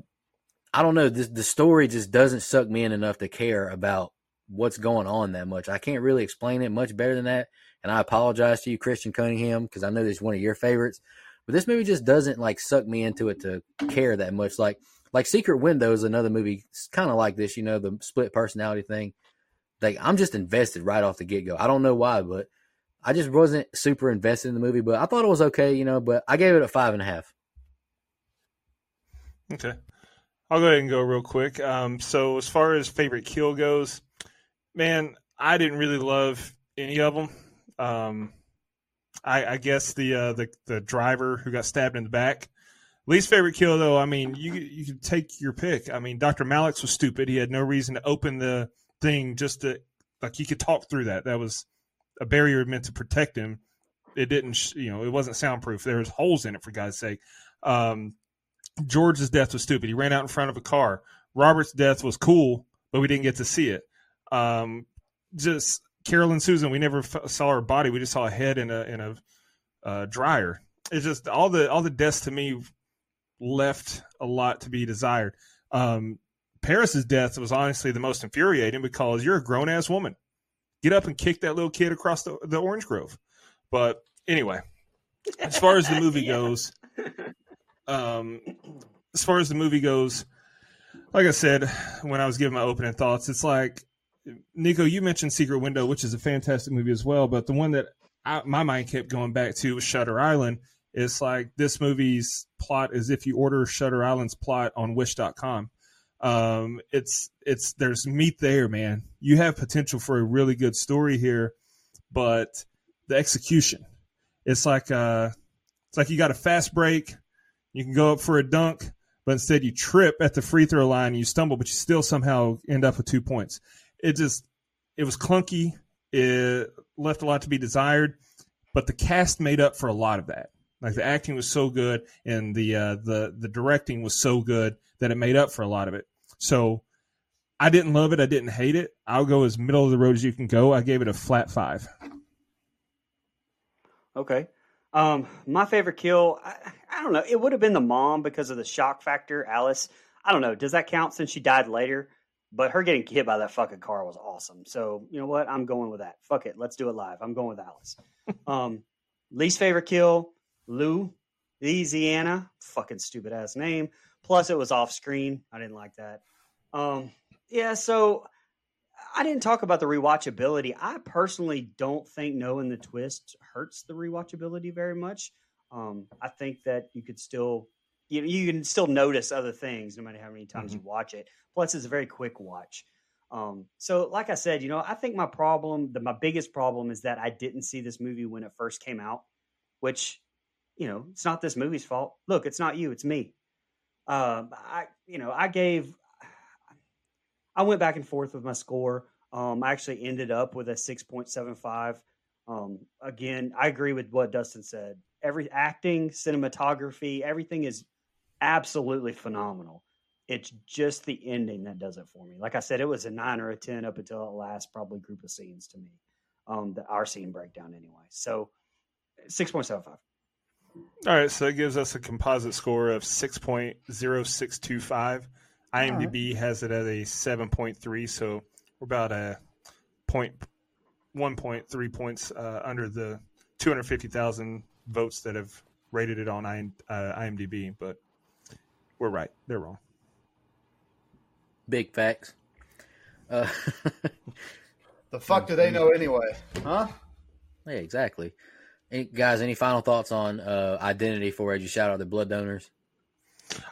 I don't know. This, the story just doesn't suck me in enough to care about what's going on that much. I can't really explain it much better than that. And I apologize to you, Christian Cunningham, because I know this is one of your favorites. But this movie just doesn't like suck me into it to care that much. Like like Secret Window is another movie kind of like this, you know, the split personality thing. Like I'm just invested right off the get go. I don't know why, but I just wasn't super invested in the movie. But I thought it was okay, you know. But I gave it a five and a half. Okay. I'll go ahead and go real quick. Um, so as far as favorite kill goes, man, I didn't really love any of them. Um, I, I, guess the uh, the the driver who got stabbed in the back. Least favorite kill though, I mean, you you can take your pick. I mean, Dr. Malick was stupid. He had no reason to open the thing just to like he could talk through that. That was a barrier meant to protect him. It didn't, you know, it wasn't soundproof. There was holes in it for God's sake. Um, George's death was stupid. He ran out in front of a car. Robert's death was cool, but we didn't get to see it. Um, just Caroline Suzanne, we never f- saw her body. We just saw a head in a in a uh, dryer. It's just all the all the deaths to me left a lot to be desired. Um, Paris's death was honestly the most infuriating because you're a grown ass woman. Get up and kick that little kid across the, the orange grove. But anyway, as far as the movie yeah. goes, um, as far as the movie goes, like I said when I was giving my opening thoughts, it's like Nico, you mentioned Secret Window, which is a fantastic movie as well. But the one that I, my mind kept going back to was Shutter Island. It's like this movie's plot is if you order Shutter Island's plot on Wish.com. Um, it's it's there's meat there, man. You have potential for a really good story here, but the execution, it's like uh, it's like you got a fast break you can go up for a dunk, but instead you trip at the free throw line and you stumble, but you still somehow end up with two points. It just it was clunky. It left a lot to be desired, but the cast made up for a lot of that. Like the acting was so good and the uh, the the directing was so good that it made up for a lot of it. So I didn't love it. I didn't hate it. I'll go as middle of the road as you can go. I gave it a flat five. Okay. Um, my favorite kill, I, I don't know. It would have been the mom because of the shock factor, Alice. I don't know. Does that count since she died later? But her getting hit by that fucking car was awesome. So you know what? I'm going with that. Fuck it. Let's do it live. I'm going with Alice. um, least favorite kill, Lou, Louisiana. Fucking stupid ass name. Plus, it was off screen. I didn't like that. Um, yeah. So I didn't talk about the rewatchability. I personally don't think knowing the twist hurts the rewatchability very much. Um, I think that you could still you you can still notice other things no matter how many times mm-hmm. you watch it. Plus, it's a very quick watch. Um, so, like I said, you know, I think my problem, the, my biggest problem, is that I didn't see this movie when it first came out. Which, you know, it's not this movie's fault. Look, it's not you, it's me. Uh, I, you know, I gave I went back and forth with my score. Um, I actually ended up with a 6.75. Um, again, I agree with what Dustin said. Every acting, cinematography, everything is absolutely phenomenal. It's just the ending that does it for me. Like I said, it was a nine or a ten up until that last probably group of scenes to me. Um, the our scene breakdown anyway. So six point seven five. All right, so that gives us a composite score of 6.0625. IMDb has it at a 7.3, so we're about a point, 1.3 points uh, under the 250,000 votes that have rated it on uh, IMDb, but we're right. They're wrong. Big facts. Uh, The fuck do they know anyway? Huh? yeah, exactly. Any, guys, any final thoughts on uh, identity for as you shout out the blood donors?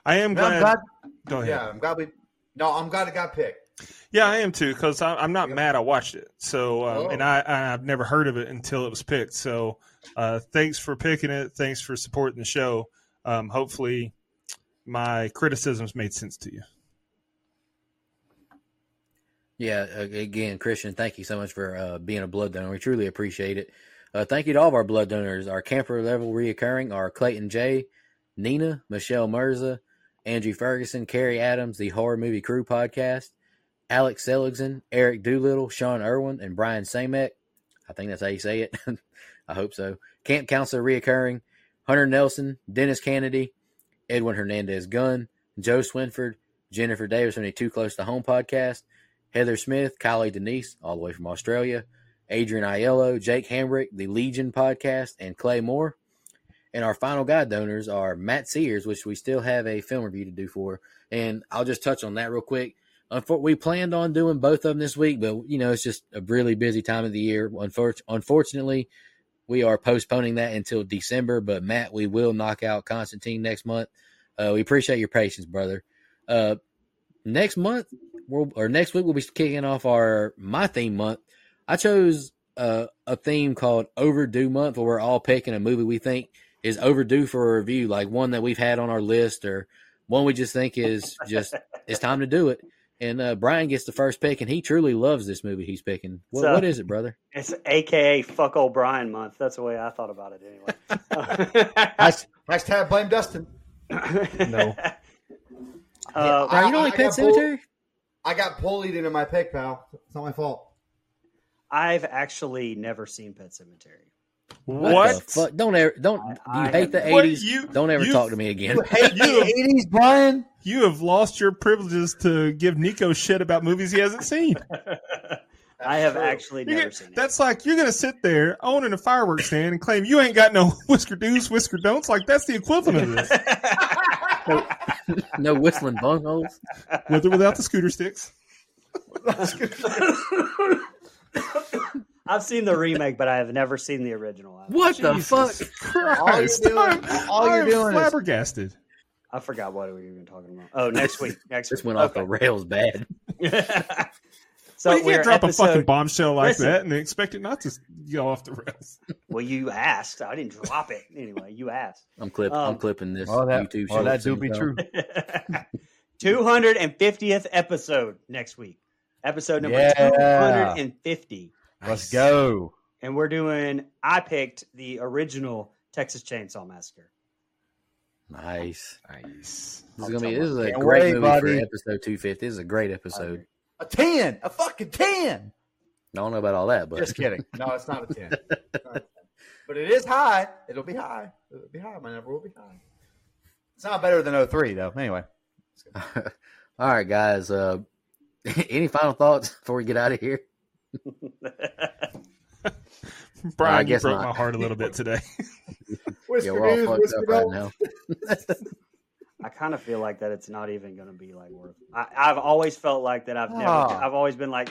I am No, I'm glad. glad. Go ahead. Yeah, I'm glad we. No, I'm glad it got picked. Yeah, I am too because I'm not Yeah. mad. I watched it, so um, Oh. and I I've never heard of it until it was picked. So uh, thanks for picking it. Thanks for supporting the show. Um, hopefully, my criticisms made sense to you. Yeah, uh, again, Christian, thank you so much for uh, being a blood donor. We truly appreciate it. Uh, thank you to all of our blood donors, our camper level reoccurring, our Clayton J, Nina, Michelle Mirza, Andrew Ferguson, Carrie Adams, the Horror Movie Crew podcast, Alex Seligson, Eric Doolittle, Sean Irwin, and Brian Samek. I think that's how you say it. I hope so. Camp counselor reoccurring, Hunter Nelson, Dennis Kennedy, Edwin Hernandez Gunn, Joe Swinford, Jennifer Davis from the Too Close to Home podcast, Heather Smith, Kylie Denise, all the way from Australia, Adrian Aiello, Jake Hambrick, the Legion podcast, and Clay Moore. And our final guide donors are Matt Sears, which we still have a film review to do for. And I'll just touch on that real quick. We planned on doing both of them this week, but you know it's just a really busy time of the year. Unfortunately, we are postponing that until December. But Matt, we will knock out Constantine next month. Uh, we appreciate your patience, brother. Uh, next month, or next week, we'll be kicking off our my theme month. I chose uh, a theme called Overdue Month, where we're all picking a movie we think is overdue for a review, like one that we've had on our list or one we just think is just it's time to do it. And uh, Brian gets the first pick, and he truly loves this movie he's picking. What, So- what is it, brother? It's AKA fuck old Brian month. That's the way I thought about it anyway. Hash- Hashtag blame Dustin. No. Uh, Brian, you don't I- like I Pet got pulled- Sematary? I got bullied into my pick, pal. It's not my fault. I've actually never seen Pet Sematary. What? the fuck? Don't ever don't. I- do I you hate the eighties? You- Don't ever you- talk to me again. You hate the eighties, Brian? You have lost your privileges to give Nico shit about movies he hasn't seen. I have true. actually You never get- seen it. that's like you're gonna sit there owning a fireworks stand and claim you ain't got no whisker do's, whisker don'ts. Like that's the equivalent of this, no whistling bungholes. with or without the scooter sticks. I've seen the remake, but I have never seen the original. I, What the fuck? Christ! doing- I'm, all you're I'm doing is- flabbergasted. I forgot what we were even talking about. Oh, next week. Next This week. went off the rails bad. so well, you can't drop episode, a fucking bombshell like Listen. that and expect it not to go off the rails. Well, you asked. I didn't drop it. Anyway, you asked. I'm clip. I'm Um, clipping this Oh, that, YouTube. oh, that do be soon, true. 250th episode next week. Episode number Yeah. 250. Let's go. And we're doing, I picked the original Texas Chainsaw Massacre. Nice. Nice. This is gonna be. This is a Can't great wait, movie buddy. for episode 250. This is a great episode. A 10. A fucking 10. I don't know about all that, but Just kidding. No, it's not a 10. It's not a 10. But it is high. It'll be high. It'll be high. My number will be high. It's not better than 03, though. Anyway. all right, guys. Uh, any final thoughts before we get out of here? Brian, I you guess broke not. my heart a little bit today. Yeah, we're all fucked up right now. I kind of feel like that it's not even going to be like worth. I, I've always felt like that. I've never. Ah. I've always been like,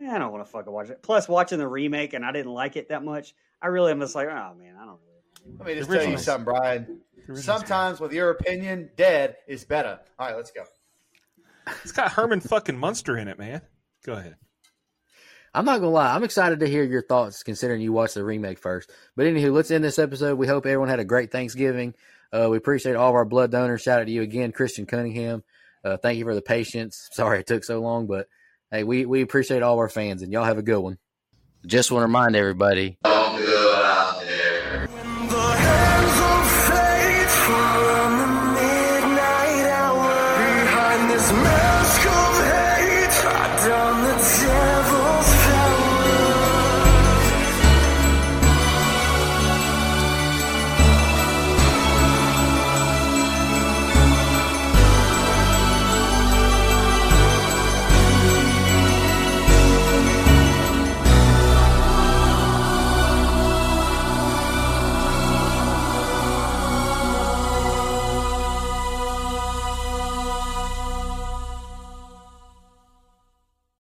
eh, I don't want to fucking watch it. Plus, watching the remake and I didn't like it that much. I really am just like, oh man, I don't really. Let me just The tell you something, Brian. Sometimes with your opinion, dead is better. All right, let's go. It's got Herman fucking Munster in it, man. Go ahead. I'm not gonna lie. I'm excited to hear your thoughts, considering you watched the remake first. But anywho, let's end this episode. We hope everyone had a great Thanksgiving. Uh, we appreciate all of our blood donors. Shout out to you again, Christian Cunningham. Uh, thank you for the patience. Sorry it took so long, but hey, we we appreciate all of our fans, and y'all have a good one. Just want to remind everybody.